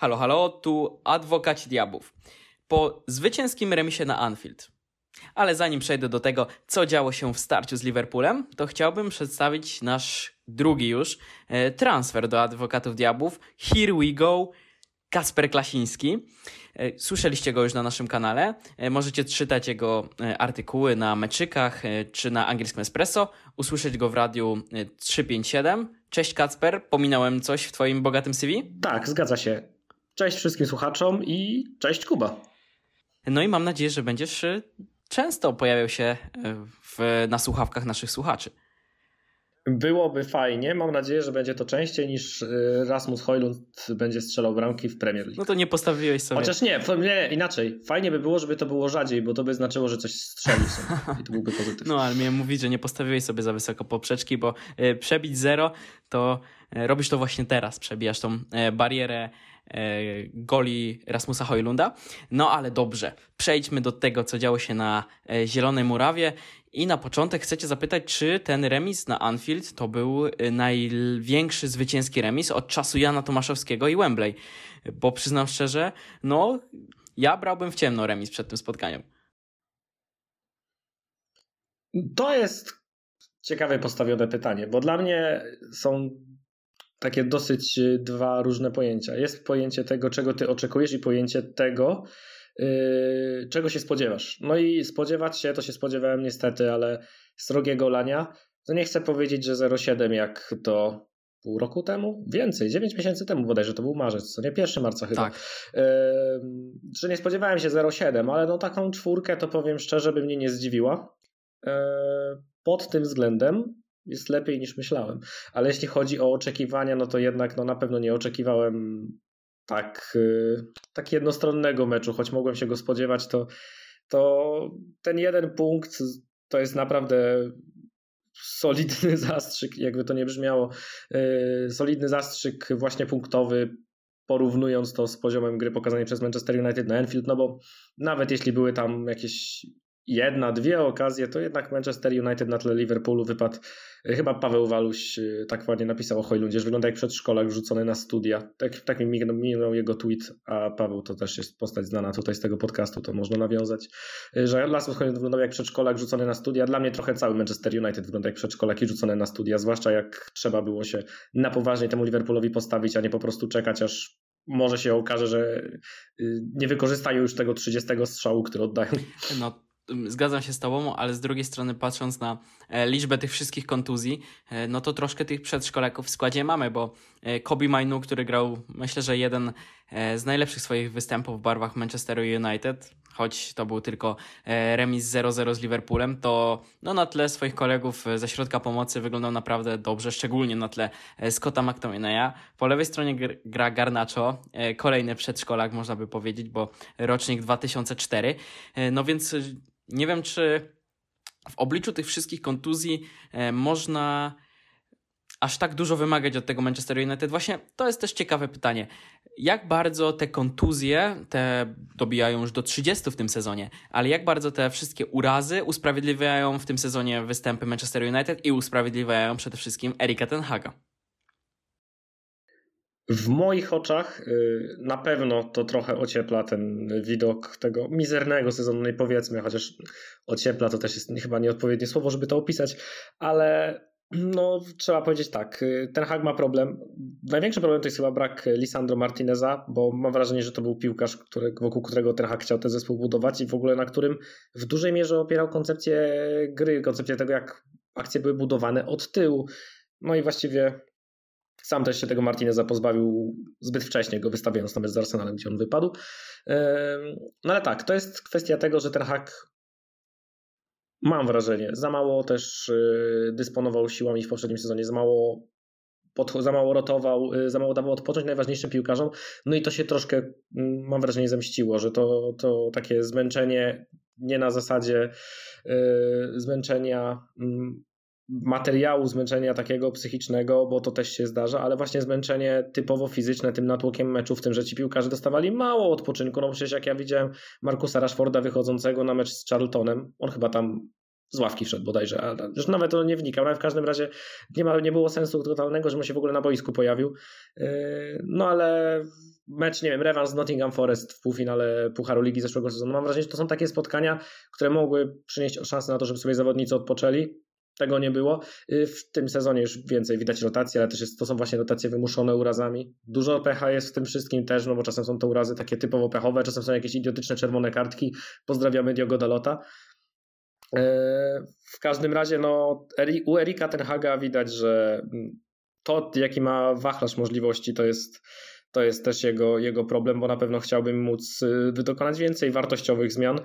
Halo, halo, tu adwokaci diabłów. Po zwycięskim remisie na Anfield. Ale zanim przejdę do tego, co działo się w starciu z Liverpoolem, to chciałbym przedstawić nasz drugi już e, transfer do adwokatów diabłów. Here we go, Kasper Klasiński. E, słyszeliście go już na naszym kanale. E, możecie czytać jego artykuły na meczykach czy na angielskim espresso, usłyszeć go w radiu 357. Cześć Kacper, pominąłem coś w twoim bogatym CV? Tak, zgadza się. Cześć wszystkim słuchaczom i cześć Kuba. No i mam nadzieję, że będziesz y, często pojawiał się y, w, na słuchawkach naszych słuchaczy. Byłoby fajnie. Mam nadzieję, że będzie to częściej niż y, Rasmus Hojlund będzie strzelał bramki w Premier League. No to nie postawiłeś sobie. Chociaż nie, nie, inaczej. Fajnie by było, żeby to było rzadziej, bo to by znaczyło, że coś strzeli sobie i to byłby pozytyw. No ale miałem mówić, że nie postawiłeś sobie za wysoko poprzeczki, bo przebić zero to robisz to właśnie teraz. Przebijasz tą barierę goli Rasmusa Hojlunda. No ale dobrze, przejdźmy do tego, co działo się na e, Zielonej Murawie. I na początek chcecie zapytać, czy ten remis na Anfield to był e, największy zwycięski remis od czasu Jana Tomaszowskiego i Wembley? Bo przyznam szczerze, no ja brałbym w ciemno remis przed tym spotkaniem. To jest ciekawe postawione pytanie, bo dla mnie są takie dosyć y, dwa różne pojęcia. Jest pojęcie tego, czego ty oczekujesz, i pojęcie tego, yy, czego się spodziewasz. No i spodziewać się, to się spodziewałem niestety, ale srogiego lania. To nie chcę powiedzieć, że 0,7 jak to pół roku temu? Więcej, 9 miesięcy temu bodajże, to był marzec, co nie? 1 marca chyba. Tak. Yy, że nie spodziewałem się 0,7, ale no taką czwórkę to powiem szczerze, by mnie nie zdziwiła. Yy, pod tym względem jest lepiej niż myślałem. Ale jeśli chodzi o oczekiwania, no to jednak no na pewno nie oczekiwałem tak, y, tak jednostronnego meczu, choć mogłem się go spodziewać, to, to ten jeden punkt to jest naprawdę solidny zastrzyk, jakby to nie brzmiało, y, solidny zastrzyk właśnie punktowy, porównując to z poziomem gry pokazanej przez Manchester United na Enfield, no bo nawet jeśli były tam jakieś jedna, dwie okazje, to jednak Manchester United na tle Liverpoolu wypadł. E, chyba Paweł Waluś e, tak ładnie napisał o Hojlundzie, że wygląda jak przedszkolak rzucony na studia. Tak, tak mi minął jego tweet, a Paweł to też jest postać znana tutaj z tego podcastu, to można nawiązać, e, że Lasmus Hojlund wyglądał jak przedszkolak rzucony na studia. Dla mnie trochę cały Manchester United wygląda jak przedszkolaki rzucone na studia, zwłaszcza jak trzeba było się na poważnie temu Liverpoolowi postawić, a nie po prostu czekać aż może się okaże, że nie wykorzystają już tego 30 strzału, który oddają. No zgadzam się z Tobą, ale z drugiej strony patrząc na e, liczbę tych wszystkich kontuzji, e, no to troszkę tych przedszkolaków w składzie mamy, bo e, Kobe Mainu, który grał myślę, że jeden z najlepszych swoich występów w barwach Manchesteru United, choć to był tylko remis 0-0 z Liverpoolem, to no, na tle swoich kolegów ze środka pomocy wyglądał naprawdę dobrze, szczególnie na tle Scotta McTominaya. Po lewej stronie gra Garnacho, kolejny przedszkolak można by powiedzieć, bo rocznik 2004. No więc nie wiem, czy w obliczu tych wszystkich kontuzji e, można aż tak dużo wymagać od tego Manchester United. Właśnie to jest też ciekawe pytanie. Jak bardzo te kontuzje, te dobijają już do 30 w tym sezonie, ale jak bardzo te wszystkie urazy usprawiedliwiają w tym sezonie występy Manchester United i usprawiedliwiają przede wszystkim Erika Ten Haga? W moich oczach y, na pewno to trochę ociepla ten widok tego mizernego sezonu, no powiedzmy, chociaż ociepla to też jest chyba nieodpowiednie słowo, żeby to opisać, ale no trzeba powiedzieć tak, y, ten Hag ma problem. Największy problem to jest chyba brak Lisandro Martineza, bo mam wrażenie, że to był piłkarz, który, wokół którego ten Hag chciał ten zespół budować i w ogóle na którym w dużej mierze opierał koncepcję gry, koncepcję tego, jak akcje były budowane od tyłu. No i właściwie sam też się tego Martineza pozbawił zbyt wcześnie, go wystawiając na mecz z Arsenalem, gdzie on wypadł. No ale tak, to jest kwestia tego, że ten hak mam wrażenie, za mało też y, dysponował siłami w poprzednim sezonie, za mało, pod, za mało rotował, y, za mało dawał odpocząć najważniejszym piłkarzom. No i to się troszkę, mm, mam wrażenie, zemściło, że to, to takie zmęczenie nie na zasadzie yy, zmęczenia yy, materiału zmęczenia takiego psychicznego, bo to też się zdarza, ale właśnie zmęczenie typowo fizyczne tym natłokiem meczu, w tym, że ci piłkarze dostawali mało odpoczynku. No przecież jak ja widziałem Markusa Rashforda wychodzącego na mecz z Charltonem, on chyba tam z ławki wszedł bodajże, ale już nawet to nie wnikał, ale w każdym razie nie, ma, nie było sensu totalnego, że on się w ogóle na boisku pojawił. Yy, no ale mecz, nie wiem, rewans z Nottingham Forest w półfinale Pucharu Ligi zeszłego sezonu. Mam wrażenie, że to są takie spotkania, które mogły przynieść szansę na to, żeby sobie zawodnicy odpoczęli. Tego nie było. Y, w tym sezonie już więcej widać rotacji, ale też jest, to są właśnie rotacje wymuszone urazami. Dużo pecha jest w tym wszystkim też, no bo czasem są to urazy takie typowo pechowe, czasem są jakieś idiotyczne czerwone kartki. Pozdrawiamy Diogo Dalota. Y, w każdym razie no, u Erika Tenhaga widać, że to, jaki ma wachlarz możliwości, to jest to jest też jego, jego problem, bo na pewno chciałbym móc y, dokonać więcej wartościowych zmian.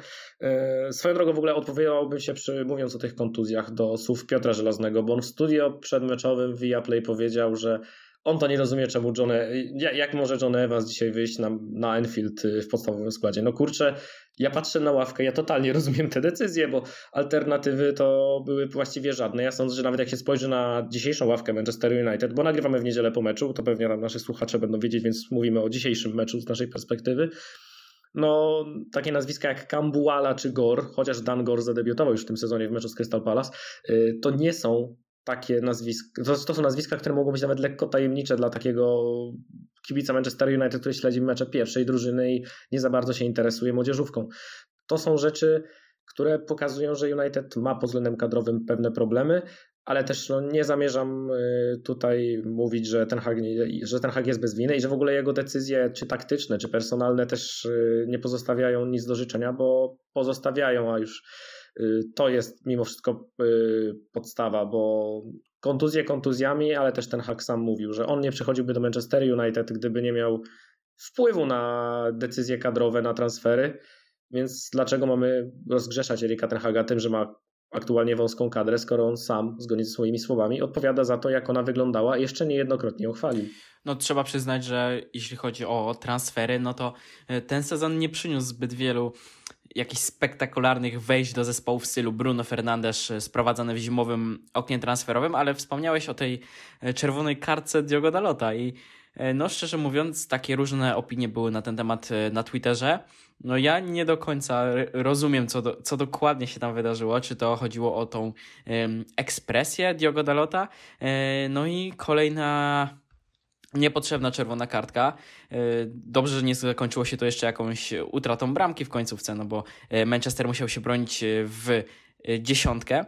Y, swoją drogą w ogóle odpowiedziałbym się, przy, mówiąc o tych kontuzjach, do słów Piotra Żelaznego, bo on w studio przedmeczowym via Play powiedział, że on to nie rozumie, czemu John, e- jak może John Evans dzisiaj wyjść na, na Enfield y, w podstawowym składzie. No kurczę, ja patrzę na ławkę, ja totalnie rozumiem te decyzje, bo alternatywy to były właściwie żadne. Ja sądzę, że nawet jak się spojrzy na dzisiejszą ławkę Manchester United, bo nagrywamy w niedzielę po meczu, to pewnie nasi słuchacze będą wiedzieć, więc mówimy o dzisiejszym meczu z naszej perspektywy. No, takie nazwiska jak Kambuala czy Gor, chociaż Dan Gor zadebiutował już w tym sezonie w meczu z Crystal Palace, y, to nie są takie nazwiska, to, to, są nazwiska, które mogą być nawet lekko tajemnicze dla takiego kibica Manchester United, który śledzi mecze pierwszej drużyny i nie za bardzo się interesuje młodzieżówką. To są rzeczy, które pokazują, że United ma pod względem kadrowym pewne problemy, ale też no, nie zamierzam y, tutaj mówić, że ten, Hag, że ten Hag jest bez winy i że w ogóle jego decyzje, czy taktyczne, czy personalne, też y, nie pozostawiają nic do życzenia, bo pozostawiają, a już to jest mimo wszystko y, podstawa, bo kontuzje kontuzjami, ale też ten Hak sam mówił, że on nie przychodziłby do Manchester United, gdyby nie miał wpływu na decyzje kadrowe, na transfery. Więc dlaczego mamy rozgrzeszać Erika Tenhaga tym, że ma aktualnie wąską kadrę, skoro on sam, zgodnie ze swoimi słowami, odpowiada za to, jak ona wyglądała, jeszcze niejednokrotnie ją chwalił. No trzeba przyznać, że jeśli chodzi o transfery, no to e, ten sezon nie przyniósł zbyt wielu jakichś spektakularnych wejść do zespołu w stylu Bruno Fernandes e, sprowadzany w zimowym oknie transferowym, ale wspomniałeś o tej e, czerwonej kartce Diogo Dalota i e, no szczerze mówiąc takie różne opinie były na ten temat na Twitterze. No ja nie do końca rozumiem, co, do, co dokładnie się tam wydarzyło. Czy to chodziło o tą ekspresję Diogo Dalota? No i kolejna Niepotrzebna czerwona kartka. E, dobrze, że nie zakończyło się to jeszcze jakąś utratą bramki w końcówce, no bo e, Manchester musiał się bronić e, w dziesiątkę.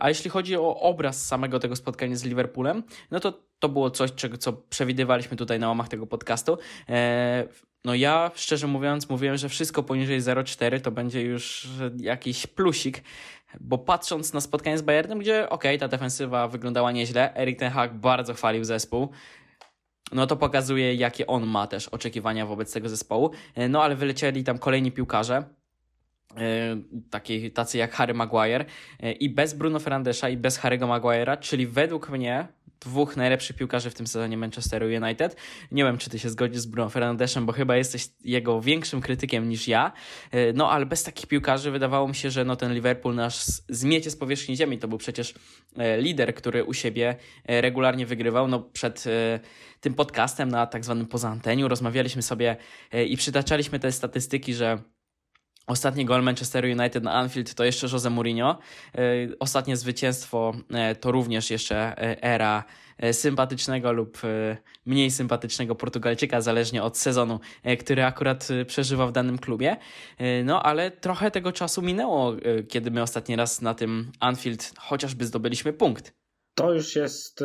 A jeśli chodzi o obraz samego tego spotkania z Liverpoolem, no to to było coś, czego, co przewidywaliśmy tutaj na łamach tego podcastu. No ja, szczerze mówiąc, mówiłem, że wszystko poniżej 0,4 to będzie już jakiś plusik, bo patrząc na spotkanie z Bayernem, gdzie okay, ta defensywa wyglądała nieźle, Erik Ten Hag bardzo chwalił zespół, no to pokazuje, jakie on ma też oczekiwania wobec tego zespołu. E, no ale wylecieli tam kolejni piłkarze, e, taki, tacy jak Harry Maguire e, i bez Bruno Fernandesza i bez Harry'ego Maguire'a, czyli według mnie dwóch najlepszych piłkarzy w tym sezonie Manchesteru United. Nie wiem, czy ty się zgodzisz z Bruno Fernandeszem, bo chyba jesteś jego większym krytykiem niż ja. E, no, ale bez takich piłkarzy wydawało mi się, że no, ten Liverpool nasz zmiecie z powierzchni ziemi. To był przecież e, lider, który u siebie e, regularnie wygrywał. No, przed tym podcastem na tak zwanym poza anteniu rozmawialiśmy sobie i przytaczaliśmy te statystyki, że Ostatni gol Manchester United na Anfield to jeszcze Jose Mourinho. E, ostatnie zwycięstwo e, to również jeszcze e, era sympatycznego lub mniej sympatycznego Portugalczyka, zależnie od sezonu, który akurat przeżywa w danym klubie. No ale trochę tego czasu minęło, kiedy my ostatni raz na tym Anfield chociażby zdobyliśmy punkt. To już jest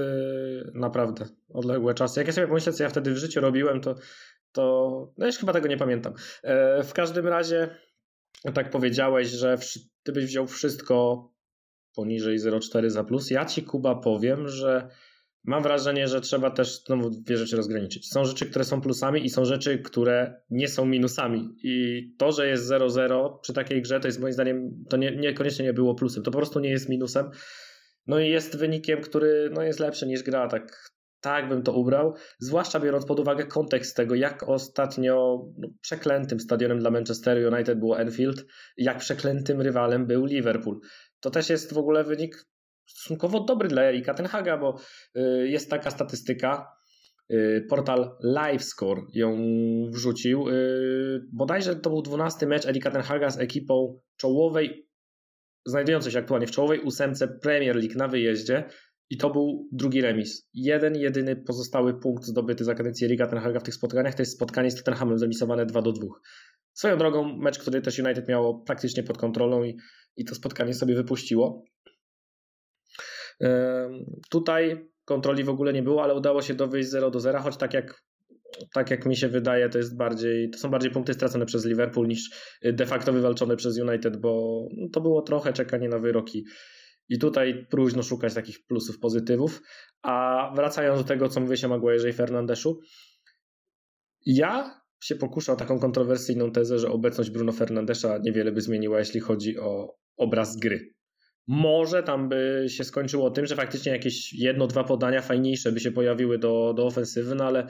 naprawdę odległe czasy. Jak ja sobie pomyślę, co ja wtedy w życiu robiłem, to, to no już chyba tego nie pamiętam. w każdym razie tak powiedziałeś, że gdybyś wziął wszystko poniżej 0,4 za plus, ja ci Kuba powiem, że mam wrażenie, że trzeba też znowu dwie rzeczy rozgraniczyć. Są rzeczy, które są plusami i są rzeczy, które nie są minusami. I to, że jest 0-0 przy takiej grze, to jest moim zdaniem, to nie, niekoniecznie nie było plusem. To po prostu nie jest minusem. No i jest wynikiem, który no, jest lepszy niż gra, tak tak bym to ubrał, zwłaszcza biorąc pod uwagę kontekst tego, jak ostatnio no, przeklętym stadionem dla Manchester United było Enfield, jak przeklętym rywalem był Liverpool. To też jest w ogóle wynik stosunkowo dobry dla Erika Tenhaga, bo y, jest taka statystyka, y, portal LiveScore ją wrzucił. Y, bodajże to był 12 mecz Erika Tenhaga z ekipą czołowej, znajdującej się aktualnie w czołowej ósemce Premier League na wyjeździe i to był drugi remis. Jeden, jedyny pozostały punkt zdobyty za kadencję Riga Tenhaga w tych spotkaniach to jest spotkanie z Tottenhamem zremisowane 2 do 2. Swoją drogą mecz, który też United miało praktycznie pod kontrolą i, i to spotkanie sobie wypuściło. Tutaj kontroli w ogóle nie było, ale udało się dowieść 0 do 0, choć tak jak, tak jak mi się wydaje, to jest bardziej, to są bardziej punkty stracone przez Liverpool niż de facto wywalczone przez United, bo to było trochę czekanie na wyroki. I tutaj próżno szukać takich plusów, pozytywów. A wracając do tego, co mówię się Maguire i Fernandeszu, ja się pokuszę o taką kontrowersyjną tezę, że obecność Bruno Fernandesza niewiele by zmieniła, jeśli chodzi o obraz gry. Może tam by się skończyło tym, że faktycznie jakieś jedno, dwa podania fajniejsze by się pojawiły do, do ofensywy, no ale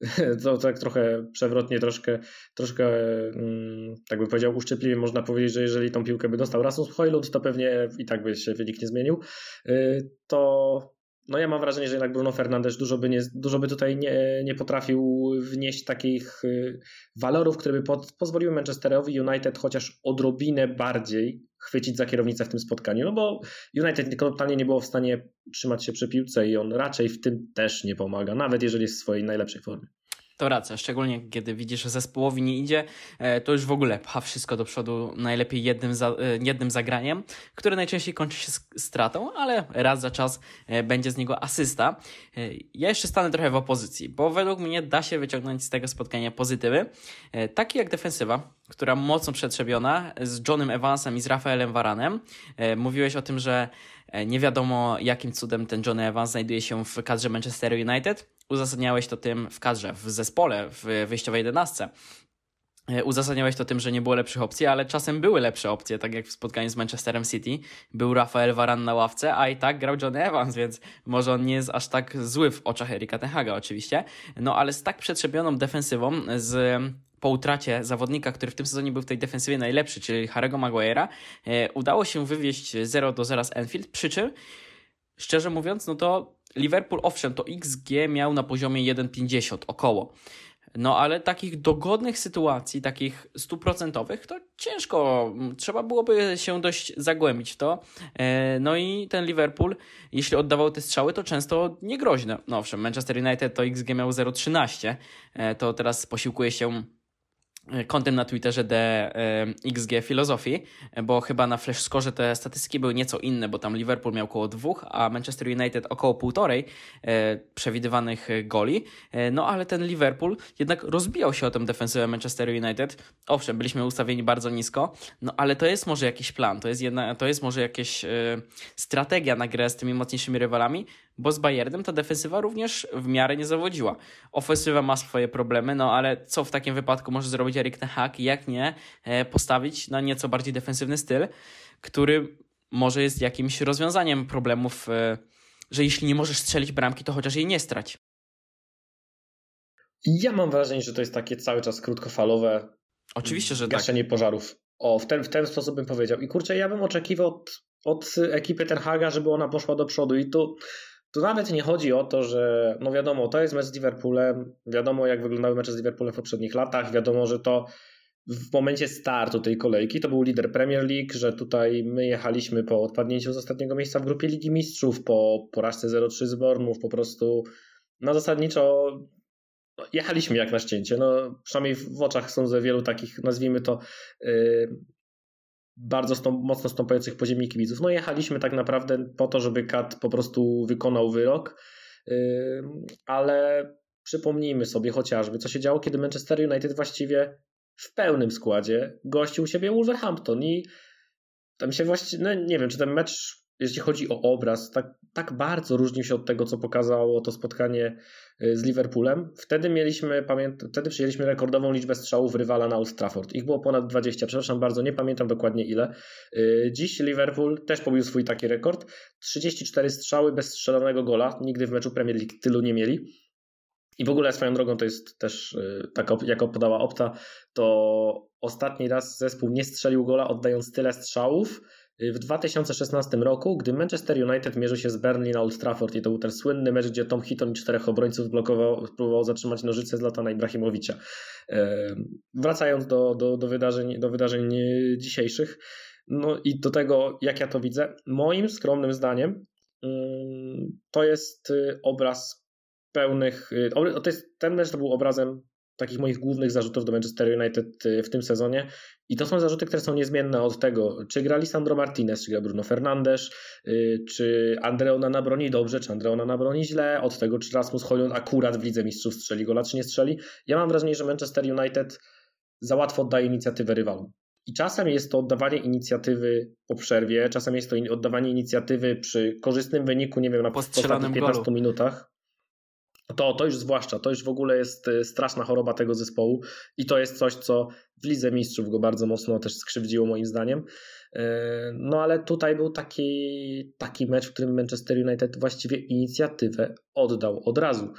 to tak trochę przewrotnie, troszkę, troszkę mm, tak bym powiedział uszczypliwie można powiedzieć, że jeżeli tą piłkę by dostał Rasmus Hojlund, to pewnie i tak by się wynik nie zmienił. Y, to no ja mam wrażenie, że jednak Bruno Fernandes dużo by, nie, dużo by tutaj nie, nie potrafił wnieść takich y, walorów, które by pod, pozwoliły Manchesterowi United chociaż odrobinę bardziej chwycić za kierownicę w tym spotkaniu, no bo United totalnie nie było w stanie trzymać się przy piłce i on raczej w tym też nie pomaga, nawet jeżeli jest w swojej najlepszej formie to racja, szczególnie kiedy widzisz, że zespołowi nie idzie, e, to już w ogóle pcha wszystko do przodu najlepiej jednym, za, e, jednym zagraniem, które najczęściej kończy się stratą, ale raz za czas e, będzie z niego asysta. Ja jeszcze stanę trochę w opozycji, bo według mnie da się wyciągnąć z tego spotkania pozytywy, takie jak defensywa, która mocno przetrzebiona z Johnem Evansem i z Rafaelem Varanem. Mówiłeś o tym, że nie wiadomo jakim cudem ten John Evans znajduje się w kadrze Manchester United uzasadniałeś to tym w kadrze, w zespole, w wyjściowej jedenastce. E, uzasadniałeś to tym, że nie było lepszych opcji, ale czasem były lepsze opcje, tak jak w spotkaniu z Manchesterem City. Był Rafael Varane na ławce, a i tak grał Johnny Evans, więc może on nie jest aż tak zły w oczach Erika Tenhaga oczywiście. No ale z tak przetrzebioną defensywą, z po utracie zawodnika, który w tym sezonie był w tej defensywie najlepszy, czyli Harry'ego Maguire'a, e, udało się wywieźć 0 do 0 z Enfield, przy czym szczerze mówiąc, no to Liverpool, owszem, to XG miał na poziomie 1,50 około. No ale takich dogodnych sytuacji, takich stuprocentowych, to ciężko. Trzeba byłoby się dość zagłębić w to. E, no i ten Liverpool, jeśli oddawał te strzały, to często niegroźne. No owszem, Manchester United to XG miał 0,13. E, to teraz posiłkuje się kontem na Twitterze DXG e, Filozofii, bo chyba na Flash Score te statystyki były nieco inne, bo tam Liverpool miał około dwóch, a Manchester United około półtorej e, przewidywanych goli. E, no ale ten Liverpool jednak rozbijał się o tę defensywę Manchester United. Owszem, byliśmy ustawieni bardzo nisko, no ale to jest może jakiś plan, to jest, jedna, to jest może jakaś strategia na grę z tymi mocniejszymi rywalami, bo z Bayernem ta defensywa również w miarę nie zawodziła. Ofensywa ma swoje problemy, no ale co w takim wypadku może zrobić Erik Ten Hag, jak nie e, postawić na nieco bardziej defensywny styl, który może jest jakimś rozwiązaniem problemów, e, że jeśli nie możesz strzelić bramki, to chociaż jej nie strać. Ja mam wrażenie, że to jest takie cały czas krótkofalowe. Oczywiście, że tak. gaszenie tak. pożarów. O, w ten, w ten sposób bym powiedział. I kurczę, ja bym oczekiwał od, od ekipy Ten Haga, żeby ona poszła do przodu. I tu tu nawet nie chodzi o to, że no wiadomo, to jest mecz z Liverpoolem, wiadomo jak wyglądały mecze z Liverpoolem w poprzednich latach, wiadomo, że to w momencie startu tej kolejki to był lider Premier League, że tutaj my jechaliśmy po odpadnięciu z ostatniego miejsca w grupie Ligi Mistrzów, po porażce 0-3 z Bornów, po prostu no zasadniczo jechaliśmy jak na ścięcie. No, przynajmniej w oczach sądzę wielu takich, nazwijmy to, yy, bardzo mocno stąpających po ziemi kibiców. No jechaliśmy tak naprawdę po to, żeby Kat po prostu wykonał wyrok, ale przypomnijmy sobie chociażby, co się działo, kiedy Manchester United właściwie w pełnym składzie gościł siebie Wolverhampton i tam się właściwie, no nie wiem, czy ten mecz jeśli chodzi o obraz, tak, tak bardzo różnił się od tego, co pokazało to spotkanie y, z Liverpoolem. Wtedy mieliśmy, pamiętam, wtedy przyjęliśmy rekordową liczbę strzałów rywala na Old Trafford. Ich było ponad 20, przepraszam bardzo, nie pamiętam dokładnie ile. Y, dziś Liverpool też pobił swój taki rekord. 34 strzały bez strzelonego gola. Nigdy w meczu Premier League tylu nie mieli. I w ogóle swoją drogą to jest też, tak jako podała Opta, to ostatni raz zespół nie strzelił gola oddając tyle strzałów, w 2016 roku, gdy Manchester United mierzył się z Burnley na Old Trafford i to był ten słynny mecz, gdzie Tom Hitton i czterech obrońców blokował, próbował zatrzymać nożyce z Latana Ibrahimowicza. Wracając do, do, do, wydarzeń, do wydarzeń dzisiejszych, no i do tego, jak ja to widzę, moim skromnym zdaniem to jest y, obraz pełnych. Y, to jest, ten mecz to był obrazem takich moich głównych zarzutów do Manchester United y, w tym sezonie. I to są zarzuty, które są niezmienne od tego, czy gra Lisandro Martinez, czy gra Bruno Fernandes, czy Andreo Nana broni dobrze, czy Andreo Nana broni źle, od tego, czy Rasmus Hojlund akurat w Lidze Mistrzów strzeli gola, czy nie strzeli. Ja mam wrażenie, że Manchester United za łatwo oddaje inicjatywę rywalom. I czasem jest to oddawanie inicjatywy po przerwie, czasem jest to oddawanie inicjatywy przy korzystnym wyniku, nie wiem, na ostatnich 15 golu. minutach. To, to już zwłaszcza, to już w ogóle jest y, straszna choroba tego zespołu i to jest coś, co w Lidze Mistrzów go bardzo mocno też skrzywdziło moim zdaniem. Y, no ale tutaj był taki, taki mecz, w którym Manchester United właściwie inicjatywę oddał od razu.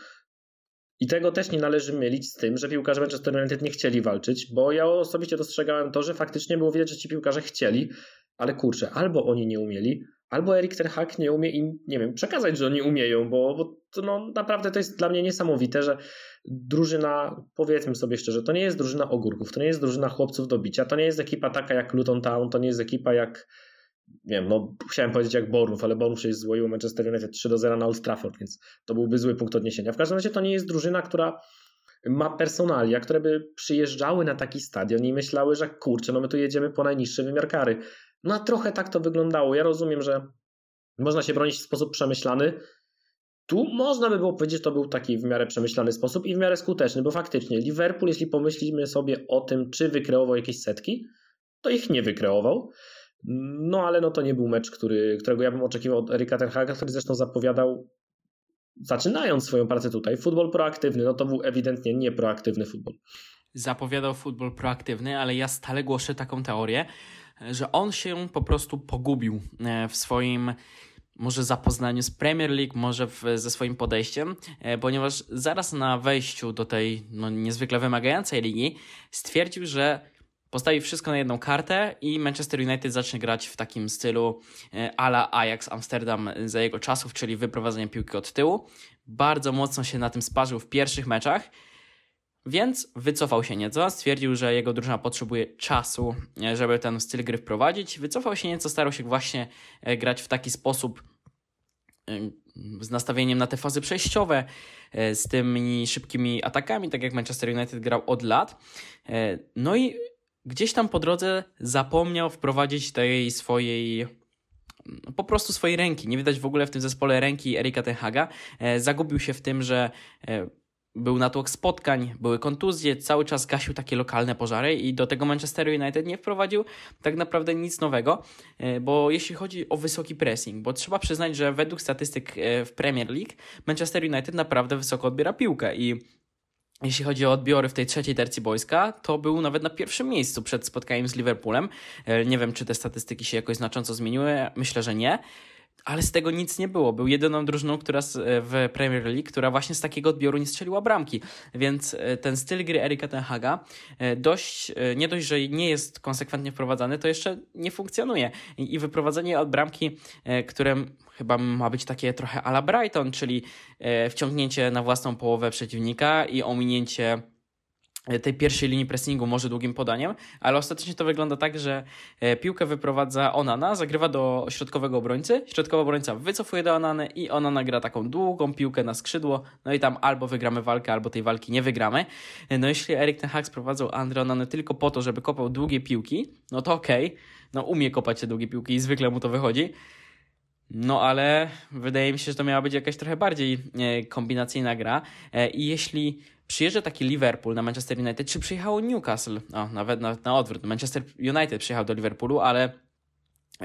I tego też nie należy mylić z tym, że piłkarze Manchester United nie chcieli walczyć, bo ja osobiście dostrzegałem to, że faktycznie było widać, że ci piłkarze chcieli, ale kurczę, albo oni nie umieli, albo Erik Ten Hag nie umie im, nie wiem, przekazać, że oni umieją, bo, bo to, no, naprawdę to jest dla mnie niesamowite, że drużyna, powiedzmy sobie szczerze, to nie jest drużyna ogórków, to nie jest drużyna chłopców do bicia, to nie jest ekipa taka jak Luton Town, to nie jest ekipa jak nie wiem, no chciałem powiedzieć jak Borów, ale Borów się złoił Manchester United 3 do 0 na Old Trafford, więc to byłby zły punkt odniesienia. W każdym razie to nie jest drużyna, która ma personalia, które by przyjeżdżały na taki stadion i myślały, że kurczę, no my tu jedziemy po najniższy wymiar kary. No a trochę tak to wyglądało. Ja rozumiem, że można się bronić w sposób przemyślany. Tu można by było powiedzieć, że to był taki w miarę przemyślany sposób i w miarę skuteczny, bo faktycznie Liverpool, jeśli pomyślimy sobie o tym, czy wykreował jakieś setki, to ich nie wykreował. No ale no to nie był mecz, który, którego ja bym oczekiwał od Erika Tenhaga, który zresztą zapowiadał zaczynając swoją pracę tutaj, futbol proaktywny, no to był ewidentnie nieproaktywny futbol. Zapowiadał futbol proaktywny, ale ja stale głoszę taką teorię, że on się po prostu pogubił e, w swoim może zapoznaniu z Premier League, może w, ze swoim podejściem, e, ponieważ zaraz na wejściu do tej no, niezwykle wymagającej ligi stwierdził, że postawi wszystko na jedną kartę i Manchester United zacznie grać w takim stylu e, ala Ajax Amsterdam za jego czasów, czyli wyprowadzenie piłki od tyłu. Bardzo mocno się na tym sparzył w pierwszych meczach, więc wycofał się nieco, stwierdził, że jego drużyna potrzebuje czasu, e, żeby ten styl gry wprowadzić. Wycofał się nieco, starał się właśnie e, grać w taki sposób z nastawieniem na te fazy przejściowe, z tymi szybkimi atakami, tak jak Manchester United grał od lat. No i gdzieś tam po drodze zapomniał wprowadzić tej swojej no, po prostu swojej ręki. Nie widać w ogóle w tym zespole ręki Erika Tenhaga. E, zagubił się w tym, że e, był natłok spotkań, były kontuzje, cały czas gasił takie lokalne pożary i do tego Manchester United nie wprowadził tak naprawdę nic nowego, e, bo jeśli chodzi o wysoki pressing, bo trzeba przyznać, że według statystyk w Premier League Manchester United naprawdę wysoko odbiera piłkę i jeśli chodzi o odbiory w tej trzeciej tercji boiska, to był nawet na pierwszym miejscu przed spotkaniem z Liverpoolem. E, nie wiem, czy te statystyki się jakoś znacząco zmieniły. Myślę, że nie ale z tego nic nie było. Był jedyną drużyną, która e, w Premier League, która właśnie z takiego odbioru nie strzeliła bramki. Więc e, ten styl gry Erika Tenhaga dość, nie dość, że nie jest konsekwentnie wprowadzany, to jeszcze nie funkcjonuje. I wyprowadzenie od bramki, które chyba ma być takie trochę ala Brighton, czyli e, wciągnięcie na własną połowę przeciwnika i ominięcie e, tej pierwszej linii pressingu może długim podaniem, ale ostatecznie to wygląda tak, że e, piłkę wyprowadza Onana, zagrywa do środkowego obrońcy, środkowy obrońca wycofuje do Onany i Onana gra taką długą piłkę na skrzydło, no i tam albo wygramy walkę, albo tej walki nie wygramy. No jeśli Erik Ten Hag sprowadzał Andre Onany tylko po to, żeby kopał długie piłki, no to okej, okay. no umie kopać te długie piłki i zwykle mu to wychodzi, no ale wydaje mi się, że to miała być jakaś trochę bardziej e, kombinacyjna gra. E, I jeśli przyjeżdża taki Liverpool na Manchester United, czy przyjechało Newcastle, o, nawet, nawet na odwrót, Manchester United przyjechał do Liverpoolu, ale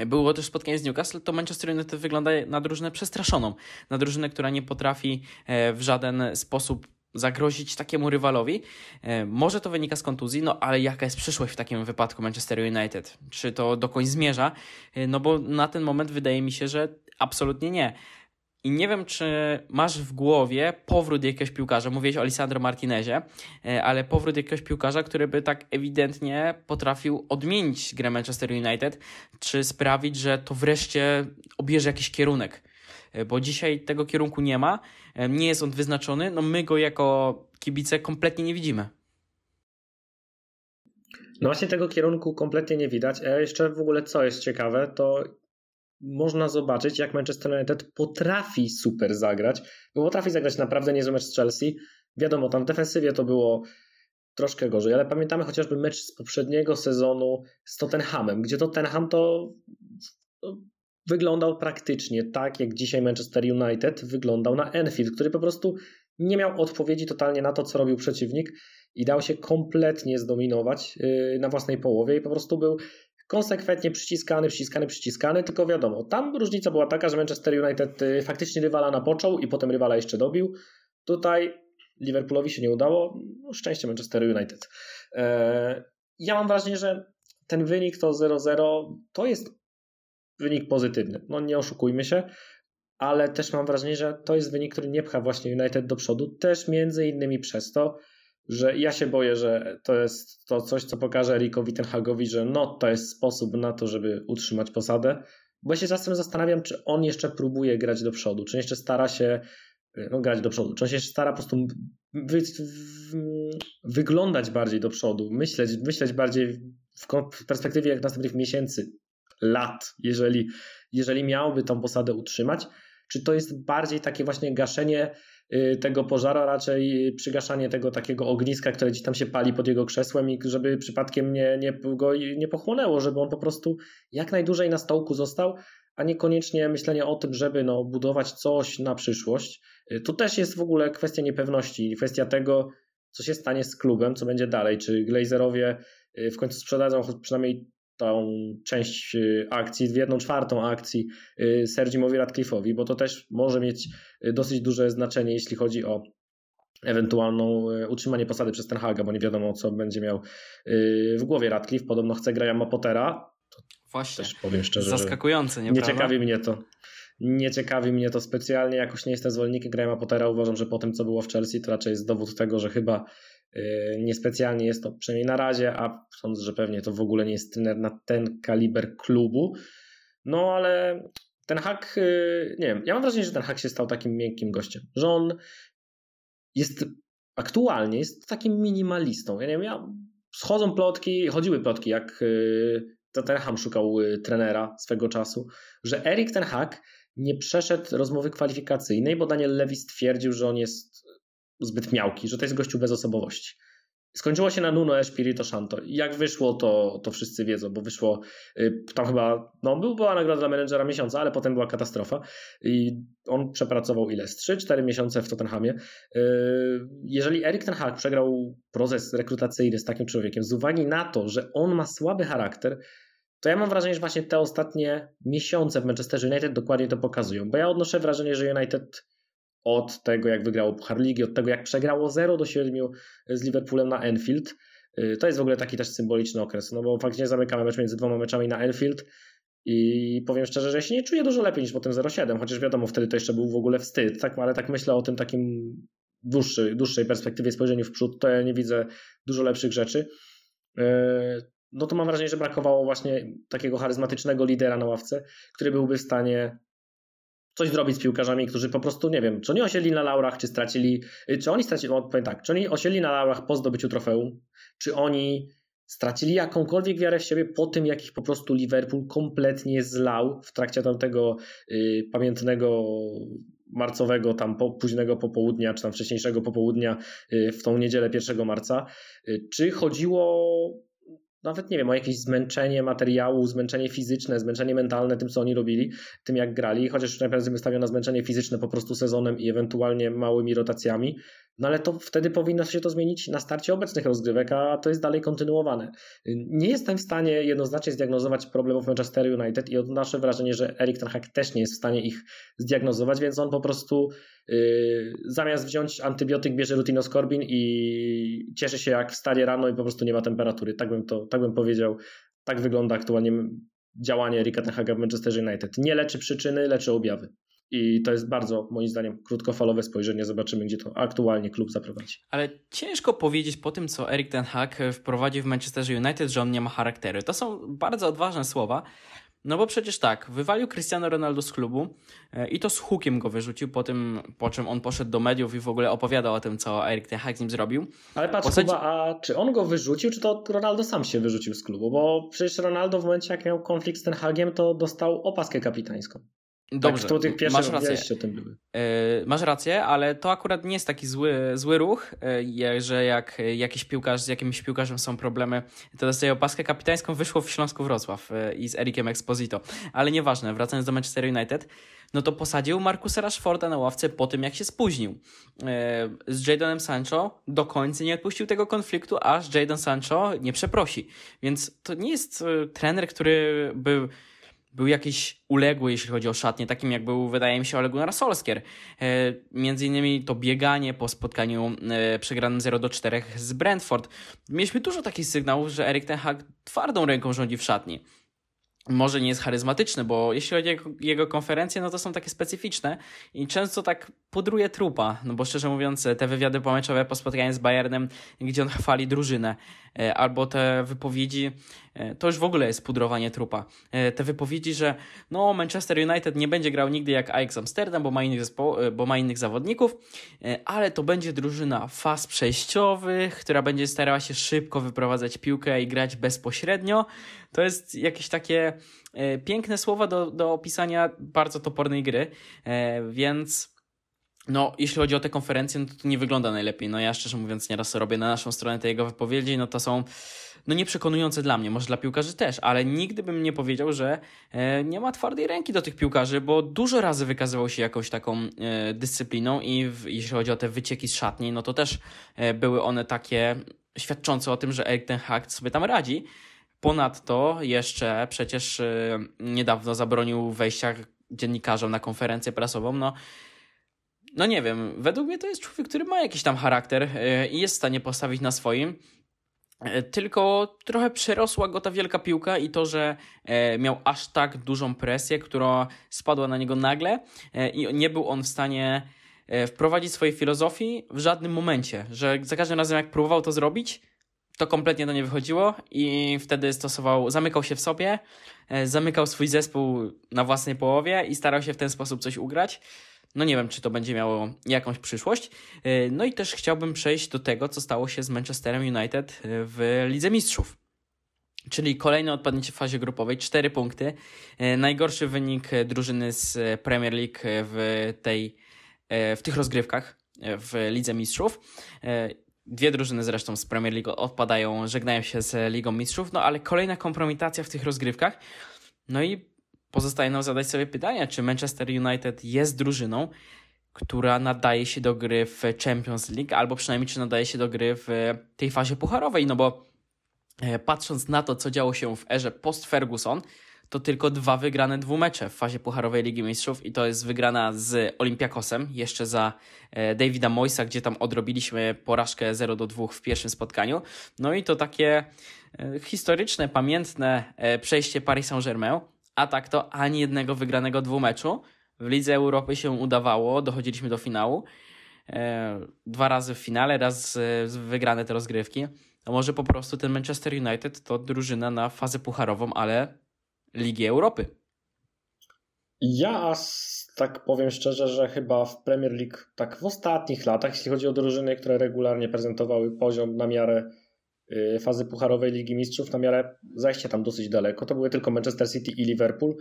było też spotkanie z Newcastle, to Manchester United wygląda na drużynę przestraszoną, na drużynę, która nie potrafi e, w żaden sposób zagrozić takiemu rywalowi. E, może to wynika z kontuzji, no ale jaka jest przyszłość w takim wypadku Manchester United? Czy to dokąd zmierza? E, no bo na ten moment wydaje mi się, że absolutnie nie. I nie wiem, czy masz w głowie powrót jakiegoś piłkarza. Mówiłeś o Lisandro Martinezie, e, ale powrót jakiegoś piłkarza, który by tak ewidentnie potrafił odmienić grę Manchester United, czy sprawić, że to wreszcie obierze jakiś kierunek. E, bo dzisiaj tego kierunku nie ma, e, nie jest on wyznaczony, no my go jako kibice kompletnie nie widzimy. No właśnie tego kierunku kompletnie nie widać. A jeszcze w ogóle co jest ciekawe, to można zobaczyć, jak Manchester United potrafi super zagrać, bo potrafi zagrać naprawdę niezły mecz z Chelsea. Wiadomo, tam defensywie to było troszkę gorzej, ale pamiętamy chociażby mecz z poprzedniego sezonu z Tottenhamem, gdzie Tottenham to wyglądał praktycznie tak, jak dzisiaj Manchester United wyglądał na Enfield, który po prostu nie miał odpowiedzi totalnie na to, co robił przeciwnik i dał się kompletnie zdominować y, na własnej połowie i po prostu był konsekwentnie przyciskany, przyciskany, przyciskany, tylko wiadomo, tam różnica była taka, że Manchester United y, faktycznie rywala napoczął i potem rywala jeszcze dobił. Tutaj Liverpoolowi się nie udało, no, szczęście Manchester United. E, ja mam wrażenie, że ten wynik to 0-0 to jest wynik pozytywny. No nie oszukujmy się, ale też mam wrażenie, że to jest wynik, który nie pcha właśnie United do przodu, też między innymi przez to, że ja się boję, że to jest to coś, co pokaże Erikowi Tenhagowi, że no to jest sposób na to, żeby utrzymać posadę, bo ja się czasem zastanawiam, czy on jeszcze próbuje grać do przodu, czy jeszcze stara się no, grać do przodu, czy on się jeszcze stara po prostu wy, wyglądać bardziej do przodu, myśleć, myśleć bardziej w perspektywie jak następnych miesięcy, lat, jeżeli, jeżeli miałby tą posadę utrzymać, czy to jest bardziej takie właśnie gaszenie y, tego pożara, raczej przygaszanie tego takiego ogniska, które gdzieś tam się pali pod jego krzesłem i żeby przypadkiem nie, nie, go nie pochłonęło, żeby on po prostu jak najdłużej na stołku został, a niekoniecznie myślenie o tym, żeby no, budować coś na przyszłość. Y, tu też jest w ogóle kwestia niepewności, kwestia tego, co się stanie z klubem, co będzie dalej, czy Glazerowie y, w końcu sprzedadzą przynajmniej tą część y, akcji, w jedną czwartą akcji y, Sergimowi Radcliffe'owi, bo to też może mieć y, dosyć duże znaczenie, jeśli chodzi o ewentualną utrzymanie posady przez Ten Haga, bo nie wiadomo, co będzie miał w głowie Radcliffe. Podobno chce Grahama Pottera. Właśnie. Też powiem szczerze, Zaskakujące, nie Nie ciekawi mnie to. Nie ciekawi mnie to specjalnie, jakoś nie jestem zwolennikiem Grahama Pottera. Uważam, że po tym, co było w Chelsea, to raczej jest dowód tego, że chyba niespecjalnie jest to, przynajmniej na razie, a sądzę, że pewnie to w ogóle nie jest trener na ten kaliber klubu. No ale ten hak, y, nie wiem, ja mam wrażenie, że ten hak się stał takim miękkim gościem, że on jest aktualnie jest takim minimalistą. Ja nie wiem, ja, schodzą plotki, chodziły plotki, jak y, Tottenham szukał trenera swego czasu, że Erik ten hak nie przeszedł rozmowy kwalifikacyjnej, bo Daniel Levy stwierdził, że on jest zbyt miałki, że to jest gościu bez osobowości. Skończyło się na Nuno Espirito Santo. Jak wyszło, to, to wszyscy wiedzą, bo wyszło y, tam chyba, no był, była nagroda dla menedżera miesiąca, ale potem była katastrofa i on przepracował ile? Z 3-4 miesiące w Tottenhamie. Y, jeżeli Erik ten Hag przegrał proces rekrutacyjny z takim człowiekiem z uwagi na to, że on ma słaby charakter, to ja mam wrażenie, że właśnie te ostatnie miesiące w Manchester United dokładnie to pokazują, bo ja odnoszę wrażenie, że United od tego, jak wygrało Puchar Ligi, od tego, jak przegrało 0 do 7 z Liverpoolem na Enfield. Y, to jest w ogóle taki też symboliczny okres, no bo faktycznie zamykamy mecz między dwoma meczami na Enfield i powiem szczerze, że się nie czuję dużo lepiej niż po tym 0-7, chociaż wiadomo, wtedy to jeszcze był w ogóle wstyd, tak, ale tak myślę o tym takim dłuższy, dłuższej perspektywie, spojrzeniu w przód, to ja nie widzę dużo lepszych rzeczy. Y, no to mam wrażenie, że brakowało właśnie takiego charyzmatycznego lidera na ławce, który byłby w stanie coś zrobić z piłkarzami, którzy po prostu, nie wiem, czy oni osiedli na laurach, czy stracili, y, czy oni stracili, no, powiem tak, czy oni osiedli na laurach po zdobyciu trofeum, czy oni stracili jakąkolwiek wiarę w siebie po tym, jak ich po prostu Liverpool kompletnie zlał w trakcie tamtego y, pamiętnego marcowego, tam po, późnego popołudnia, czy tam wcześniejszego popołudnia y, w tą niedzielę 1 marca. Y, czy chodziło nawet nie wiem, o jakieś zmęczenie materiału, zmęczenie fizyczne, zmęczenie mentalne tym, co oni robili, tym jak grali, chociaż najpierw wystawią na zmęczenie fizyczne po prostu sezonem i ewentualnie małymi rotacjami, no ale to wtedy powinno się to zmienić na starcie obecnych rozgrywek, a to jest dalej kontynuowane. Nie jestem w stanie jednoznacznie zdiagnozować problemów Manchester United i odnoszę wrażenie, że Erik Ten Hag też nie jest w stanie ich zdiagnozować, więc on po prostu yy, zamiast wziąć antybiotyk bierze rutinoskorbin i cieszy się jak wstanie rano i po prostu nie ma temperatury. Tak bym to, tak bym powiedział. Tak wygląda aktualnie działanie Erika Ten Haga w Manchester United. Nie leczy przyczyny, leczy objawy. I to jest bardzo, moim zdaniem, krótkofalowe spojrzenie. Zobaczymy, gdzie to aktualnie klub zaprowadzi. Ale ciężko powiedzieć po tym, co Erik Ten Hag wprowadził w Manchester United, że on nie ma charakteru. To są bardzo odważne słowa. No bo przecież tak, wywalił Cristiano Ronaldo z klubu e, i to z hukiem go wyrzucił po tym, po czym on poszedł do mediów i w ogóle opowiadał o tym, co Erik Ten Hag z nim zrobił. Ale patrz, Posadzi... Kuba, a czy on go wyrzucił, czy to Ronaldo sam się wyrzucił z klubu? Bo przecież Ronaldo w momencie, jak miał konflikt z Ten Hagiem, to dostał opaskę kapitańską. Dobrze, tak, to tych pierwszych masz rację. O tym były. Yy, masz rację, ale to akurat nie jest taki zły, zły ruch, yy, że jak jakiś piłkarz, z jakimś piłkarzem są problemy, to dostaje opaskę kapitańską, wyszło w Śląsku Wrocław yy, i z Erikiem Exposito. Ale nieważne, wracając do Manchester United, no to posadził Markusa Rashforda na ławce po tym, jak się spóźnił. Z Jadonem Sancho do końca nie odpuścił tego konfliktu, aż Jadon Sancho nie przeprosi. Więc to nie jest trener, który był był jakiś uległy, jeśli chodzi o szatnie, takim jak był, wydaje mi się, Ole Gunnar. E, między innymi to bieganie po spotkaniu e, przegranym 0 do 4 z Brentford. Mieliśmy dużo takich sygnałów, że Erik Ten Hag twardą ręką rządzi w szatni może nie jest charyzmatyczny, bo jeśli chodzi o jego konferencje, no to są takie specyficzne i często tak pudruje trupa, no bo szczerze mówiąc, te wywiady pomeczowe po spotkaniu z Bayernem, gdzie on chwali drużynę, e, albo te wypowiedzi, e, to już w ogóle jest pudrowanie trupa. E, te wypowiedzi, że no Manchester United nie będzie grał nigdy jak Ajax Amsterdam, bo ma innych, bo ma innych zawodników, ale to będzie drużyna faz przejściowych, która będzie starała się szybko wyprowadzać piłkę i grać bezpośrednio. To jest jakieś takie piękne słowa do, do opisania bardzo topornej gry, więc no, jeśli chodzi o te konferencje, no to, to nie wygląda najlepiej. No ja szczerze mówiąc nieraz robię na naszą stronę te jego wypowiedzi, no to są no nieprzekonujące dla mnie, może dla piłkarzy też, ale nigdy bym nie powiedział, że e, nie ma twardej ręki do tych piłkarzy, bo dużo razy wykazywał się jakąś taką e, dyscypliną i w, jeśli chodzi o te wycieki z szatni, no to też e, były one takie świadczące o tym, że Erik Ten sobie tam radzi. Ponadto jeszcze przecież e, niedawno zabronił wejścia dziennikarzom na konferencję prasową, no no nie wiem, według mnie to jest człowiek, który ma jakiś tam charakter e, i jest w stanie postawić na swoim. E, tylko trochę przerosła go ta wielka piłka i to, że e, miał aż tak dużą presję, która spadła na niego nagle i nie był on w stanie wprowadzić swojej filozofii w żadnym momencie. Że za każdym razem, jak próbował to zrobić, to kompletnie to nie wychodziło i wtedy stosował, zamykał się w sobie, zamykał swój zespół na własnej połowie i starał się w ten sposób coś ugrać. No nie wiem, czy to będzie miało jakąś przyszłość. E, no i też chciałbym przejść do tego, co stało się z Manchesterem United e, w Lidze Mistrzów. Czyli kolejne odpadnięcie w fazie grupowej, 4 punkty. E, najgorszy wynik drużyny z Premier League w, tej, w tych rozgrywkach w Lidze Mistrzów. Dwie drużyny zresztą z Premier League odpadają, żegnają się z Ligą Mistrzów, no ale kolejna kompromitacja w tych rozgrywkach. No i Pozostaje nam zadać sobie pytanie, czy Manchester United jest drużyną, która nadaje się do gry w Champions League, albo przynajmniej czy nadaje się do gry w tej fazie pucharowej, no bo e, patrząc na to, co działo się w erze post-Ferguson, to tylko dwa wygrane dwumecze w fazie pucharowej Ligi Mistrzów i to jest wygrana z Olympiakosem, jeszcze za e, Davida Moisa, gdzie tam odrobiliśmy porażkę 0 do 2 w pierwszym spotkaniu. No i to takie e, historyczne, pamiętne przejście Paris Saint-Germain, a tak to ani jednego wygranego dwumeczu. W Lidze Europy się udawało, dochodziliśmy do finału. E, dwa razy w finale, raz wygrane te rozgrywki. To może po prostu ten Manchester United to drużyna na fazę pucharową, ale Ligi Europy. Ja tak powiem szczerze, że chyba w Premier League tak w ostatnich latach, jeśli chodzi o drużyny, które regularnie prezentowały poziom na miarę fazy pucharowej Ligi Mistrzów na miarę zajście tam dosyć daleko. To były tylko Manchester City i Liverpool.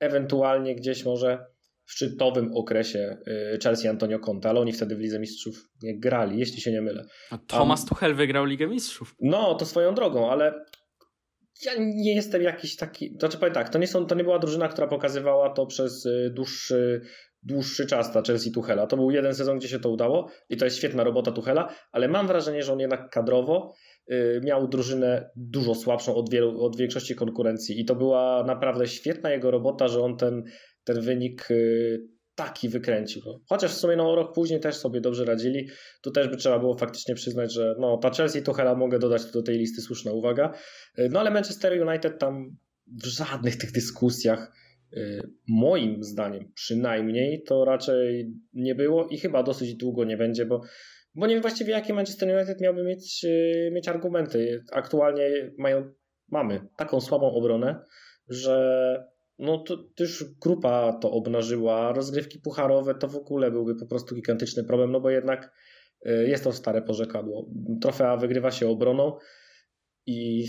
Ewentualnie gdzieś może w szczytowym okresie y, Chelsea Antonio Conte, ale oni wtedy w Lidze Mistrzów nie grali, jeśli się nie mylę. A Thomas Tuchel wygrał Ligę Mistrzów. No, to swoją drogą, ale ja nie jestem jakiś taki. Znaczy powiem tak, to nie, są, to nie była drużyna, która pokazywała to przez y, dłuższy, dłuższy czas ta Chelsea Tuchela. To był jeden sezon, gdzie się to udało i to jest świetna robota Tuchela, ale mam wrażenie, że on jednak kadrowo Y, miał drużynę dużo słabszą od, wielu, od większości konkurencji i to była naprawdę świetna jego robota, że on ten, ten wynik y, taki wykręcił. Chociaż w sumie no, rok później też sobie dobrze radzili. Tu też by trzeba było faktycznie przyznać, że no, ta Chelsea to chyba mogę dodać do tej listy, słuszna uwaga. Y, no ale Manchester United tam w żadnych tych dyskusjach moim zdaniem przynajmniej to raczej nie było i chyba dosyć długo nie będzie, bo bo nie wiem właściwie, jakie Manchester United miałby mieć, e, mieć argumenty. Aktualnie mają, mamy taką słabą obronę, że no to też grupa to obnażyła. Rozgrywki pucharowe to w ogóle byłby po prostu gigantyczny problem, no bo jednak y, jest to stare porzekadło. Trofea wygrywa się obroną i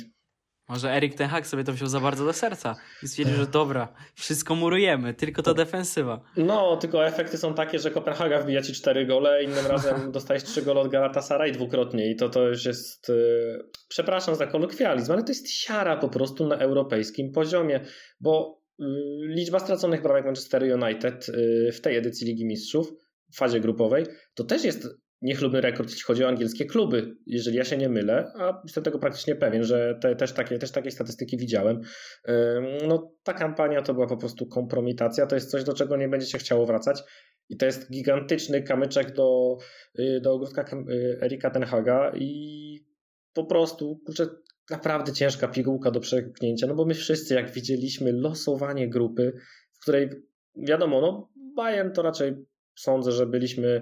może Erik Ten Hag sobie to wziął za bardzo do serca i stwierdził, że dobra, wszystko murujemy, tylko to defensywa. No, tylko efekty są takie, że Kopenhaga wbija ci cztery gole, innym razem dostajesz trzy gole od Galatasaray dwukrotnie i to to już jest, yy, przepraszam za kolokwializm, ale to jest siara po prostu na europejskim poziomie, bo yy, liczba straconych bramek Manchester United yy, w tej edycji Ligi Mistrzów w fazie grupowej, to też jest niechlubny rekord, jeśli chodzi o angielskie kluby, jeżeli ja się nie mylę, a jestem tego praktycznie pewien, że te, też, takie, też takie statystyki widziałem. No, ta kampania to była po prostu kompromitacja, to jest coś, do czego nie będzie się chciało wracać. I to jest gigantyczny kamyczek do, y, do ogródka y, Erika Tenhaga i po prostu, kurczę, naprawdę ciężka pigułka do przeknięcia, no bo my wszyscy, jak widzieliśmy losowanie grupy, w której wiadomo, no Bayern to raczej sądzę, że byliśmy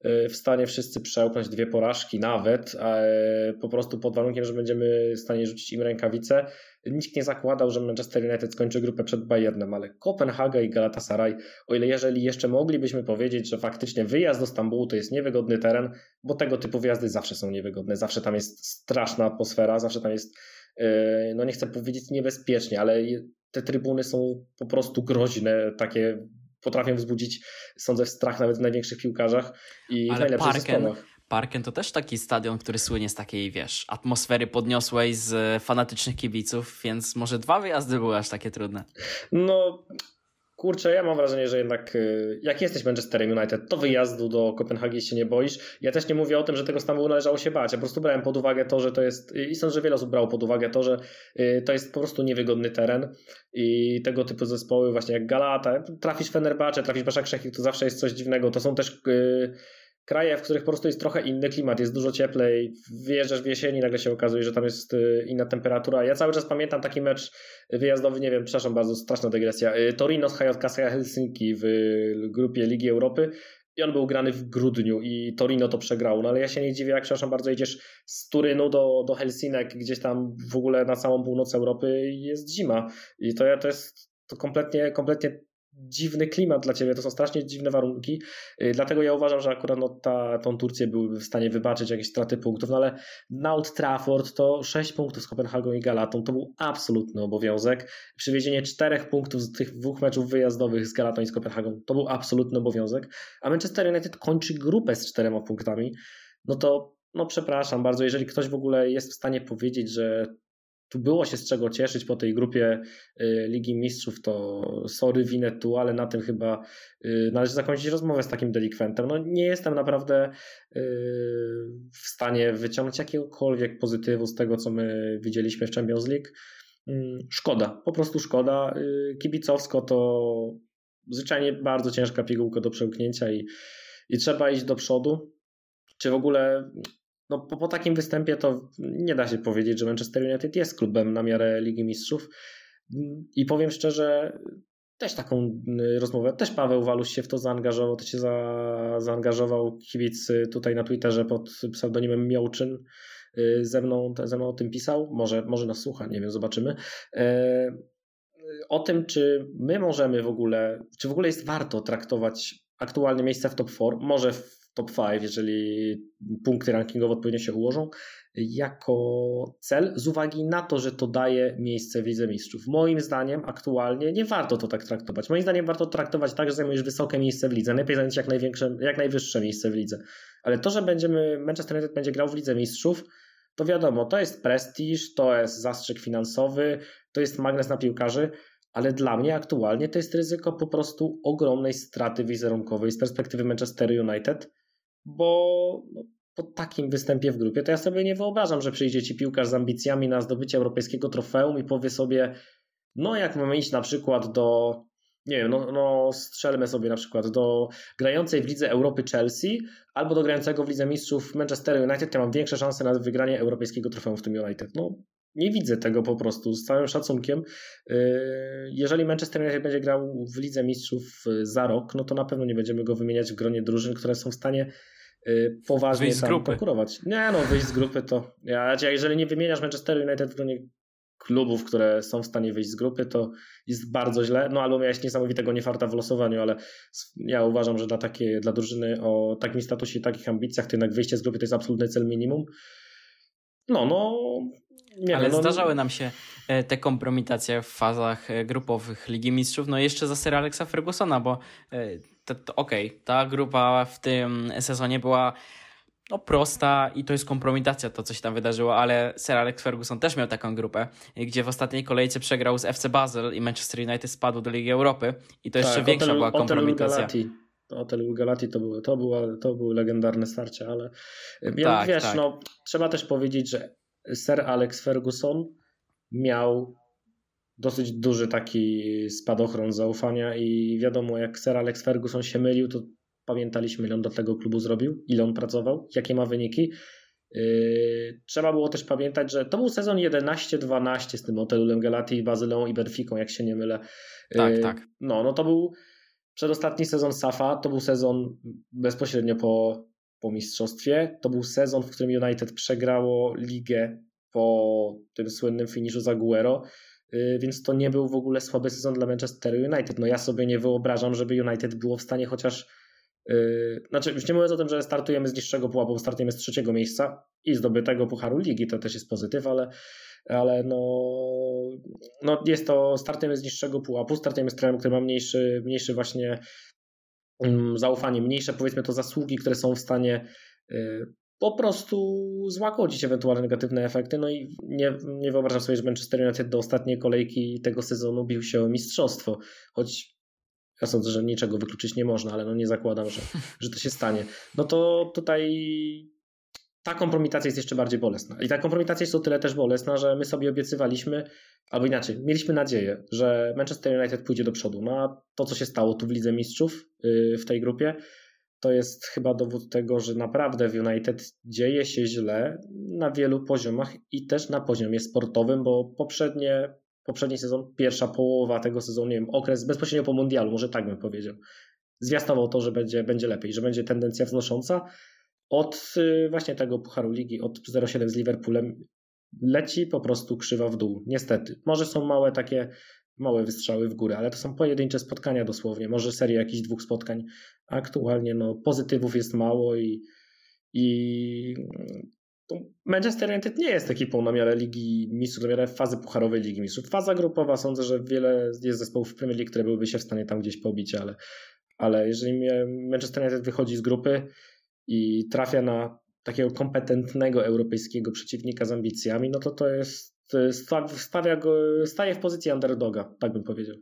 e, w stanie wszyscy przełknąć dwie porażki nawet, e, po prostu pod warunkiem, że będziemy w stanie rzucić im rękawice. Nikt nie zakładał, że Manchester United skończy grupę przed Bayernem, ale Kopenhaga i Galatasaray, o ile jeżeli jeszcze moglibyśmy powiedzieć, że faktycznie wyjazd do Stambułu to jest niewygodny teren, bo tego typu wyjazdy zawsze są niewygodne, zawsze tam jest straszna atmosfera, zawsze tam jest, e, no nie chcę powiedzieć niebezpiecznie, ale te trybuny są po prostu groźne, takie potrafią wzbudzić, sądzę, strach nawet w największych piłkarzach i Ale w najlepszych Parken, zespołach. Parken to też taki stadion, który słynie z takiej, wiesz, atmosfery podniosłej z fanatycznych kibiców, więc może dwa wyjazdy były aż takie trudne. No, kurczę, ja mam wrażenie, że jednak y, jak jesteś Manchesterem United, to wyjazdu do Kopenhagi się nie boisz. Ja też nie mówię o tym, że tego Stambułu należało się bać. Ja po prostu brałem pod uwagę to, że to jest, i sądzę, że wiele osób brało pod uwagę to, że y, to jest po prostu niewygodny teren i tego typu zespoły właśnie jak Galata, trafisz Fenerbahce, trafisz Beszak Szechik, to zawsze jest coś dziwnego. To są też y, kraje, w których po prostu jest trochę inny klimat, jest dużo cieplej, wyjeżdżasz w jesieni, nagle się okazuje, że tam jest y, inna temperatura. Ja cały czas pamiętam taki mecz wyjazdowy, nie wiem, przepraszam bardzo, straszna dygresja, y, Torino z HJK Helsinki w grupie Ligi Europy i on był grany w grudniu i Torino to przegrało, no ale ja się nie dziwię, jak przepraszam bardzo, idziesz z Turynu do, do Helsinek, gdzieś tam w ogóle na całą północ Europy jest zima i to, to jest to kompletnie, kompletnie dziwny klimat dla ciebie, to są strasznie dziwne warunki, y, dlatego ja uważam, że akurat no, ta, tą Turcję byłyby w stanie wybaczyć jakieś straty punktów, no ale na Old Trafford to 6 punktów z Kopenhagą i Galatą to był absolutny obowiązek, przywiezienie 4 punktów z tych dwóch meczów wyjazdowych z Galatą i z Kopenhagą to był absolutny obowiązek, a Manchester United kończy grupę z czterema punktami, no to no przepraszam bardzo, jeżeli ktoś w ogóle jest w stanie powiedzieć, że tu było się z czego cieszyć po tej grupie y, Ligi Mistrzów, to sorry, winę tu, ale na tym chyba y, należy zakończyć rozmowę z takim delikwentem. No nie jestem naprawdę y, w stanie wyciągnąć jakiegokolwiek pozytywu z tego, co my widzieliśmy w Champions League. Mm, szkoda, po prostu szkoda. Kibicowsko to zwyczajnie bardzo ciężka pigułka do przełknięcia i, i trzeba iść do przodu. Czy w ogóle no, po, po takim występie to nie da się powiedzieć, że Manchester United jest klubem na miarę Ligi Mistrzów. I powiem szczerze, też taką y, rozmowę, też Paweł Waluś się w to zaangażował, to się za, zaangażował kibic y, tutaj na Twitterze pod pseudonimem Miałczyn y, ze mną, ze mną o tym pisał, może, może nas słucha, nie wiem, zobaczymy. E, o tym, czy my możemy w ogóle, czy w ogóle jest warto traktować aktualne miejsca w top 4, może w top 5, jeżeli punkty rankingowe odpowiednio się ułożą, jako cel z uwagi na to, że to daje miejsce w Lidze Mistrzów. Moim zdaniem aktualnie nie warto to tak traktować. Moim zdaniem warto traktować tak, że zajmujesz wysokie miejsce w lidze. Najlepiej zająć jak, największe, jak najwyższe miejsce w lidze. Ale to, że będziemy, Manchester United będzie grał w Lidze Mistrzów, to wiadomo, to jest prestiż, to jest zastrzyk finansowy, to jest magnes na piłkarzy, ale dla mnie aktualnie to jest ryzyko po prostu ogromnej straty wizerunkowej z perspektywy Manchester United bo no, po takim występie w grupie to ja sobie nie wyobrażam, że przyjdzie ci piłkarz z ambicjami na zdobycie europejskiego trofeum i powie sobie, no jak mamy iść na przykład do, nie wiem, no, no strzelmy sobie na przykład do grającej w Lidze Europy Chelsea albo do grającego w Lidze Mistrzów Manchester United, ja mam większe szanse na wygranie europejskiego trofeum w tym United. No nie widzę tego po prostu, z całym szacunkiem. Yy, jeżeli Manchester United będzie grał w Lidze Mistrzów yy, za rok, no to na pewno nie będziemy go wymieniać w gronie drużyn, które są w stanie yy, poważnie tam konkurować. Nie no, wyjść z grupy to... Ja, jeżeli nie wymieniasz Manchester United w gronie klubów, które są w stanie wyjść z grupy, to jest bardzo źle. No albo miałeś niesamowitego niefarta w losowaniu, ale ja uważam, że dla, takiej, dla drużyny o takim statusie i takich ambicjach, to jednak wyjście z grupy to jest absolutny cel minimum. No, no. Nie ale wiem, no, zdarzały nam się e, te kompromitacje w fazach e, grupowych Ligi Mistrzów, no jeszcze za ser Alexa Fergusona, bo e, okej, okay, ta grupa w tym sezonie była no, prosta i to jest kompromitacja to, co się tam wydarzyło, ale Sir Alex Ferguson też miał taką grupę, gdzie w ostatniej kolejce przegrał z FC Basel i Manchester United spadł do Ligi Europy i to jeszcze tak, większa hotel, była kompromitacja. Hotel Galati to były, to, była, to były legendarne starcia, ale ja, tak, wiesz, tak. no, trzeba też powiedzieć, że Sir Alex Ferguson miał dosyć duży taki spadochron zaufania i wiadomo, jak Sir Alex Ferguson się mylił, to pamiętaliśmy, ile on do tego klubu zrobił, ile on pracował, jakie ma wyniki. Yy, trzeba było też pamiętać, że to był sezon 11-12 z tym Hotelem Galati, Bazyleą i Benficą, jak się nie mylę. Tak, yy, tak. No, no to był przedostatni sezon Safa, to był sezon bezpośrednio po, po mistrzostwie. To był sezon, w którym United przegrało ligę po tym słynnym finiszu za Aguero. Y, więc to nie był w ogóle słaby sezon dla Manchester United. No ja sobie nie wyobrażam, żeby United było w stanie chociaż Yy, znaczy, już nie mówiąc o tym, że startujemy z niższego pułapu, startujemy z trzeciego miejsca i zdobytego Pucharu Ligi, to też jest pozytyw, ale, ale no, no jest to, startujemy z niższego pułapu, startujemy z trenerem, który ma mniejszy, mniejszy właśnie um, zaufanie, mniejsze powiedzmy to zasługi, które są w stanie y, po prostu złagodzić ewentualne negatywne efekty. No i nie, nie wyobrażam sobie, że Manchester United do ostatniej kolejki tego sezonu bił się o mistrzostwo, choć ja sądzę, że niczego wykluczyć nie można, ale no nie zakładam, że, że to się stanie. No to tutaj ta kompromitacja jest jeszcze bardziej bolesna. I ta kompromitacja jest o tyle też bolesna, że my sobie obiecywaliśmy, albo inaczej, mieliśmy nadzieję, że Manchester United pójdzie do przodu. No a to, co się stało tu w Lidze Mistrzów yy, w tej grupie, to jest chyba dowód tego, że naprawdę w United dzieje się źle na wielu poziomach i też na poziomie sportowym, bo poprzednie poprzedni sezon, pierwsza połowa tego sezonu, nie wiem, okres bezpośrednio po mundialu, może tak bym powiedział, zwiastował to, że będzie, będzie lepiej, że będzie tendencja wznosząca. Od y, właśnie tego Pucharu Ligi, od 0-7 z Liverpoolem leci po prostu krzywa w dół. Niestety. Może są małe takie, małe wystrzały w górę, ale to są pojedyncze spotkania dosłownie. Może seria jakichś dwóch spotkań. Aktualnie no, pozytywów jest mało i, i Manchester United nie jest ekipą na miarę Ligi Mistrzów, na miarę fazy pucharowej Ligi Mistrzów. Faza grupowa, sądzę, że wiele jest zespołów w Premier League, które byłyby się w stanie tam gdzieś pobić, ale, ale jeżeli Manchester United wychodzi z grupy i trafia na takiego kompetentnego europejskiego przeciwnika z ambicjami, no to to jest, stawia go, staje w pozycji underdoga, tak bym powiedział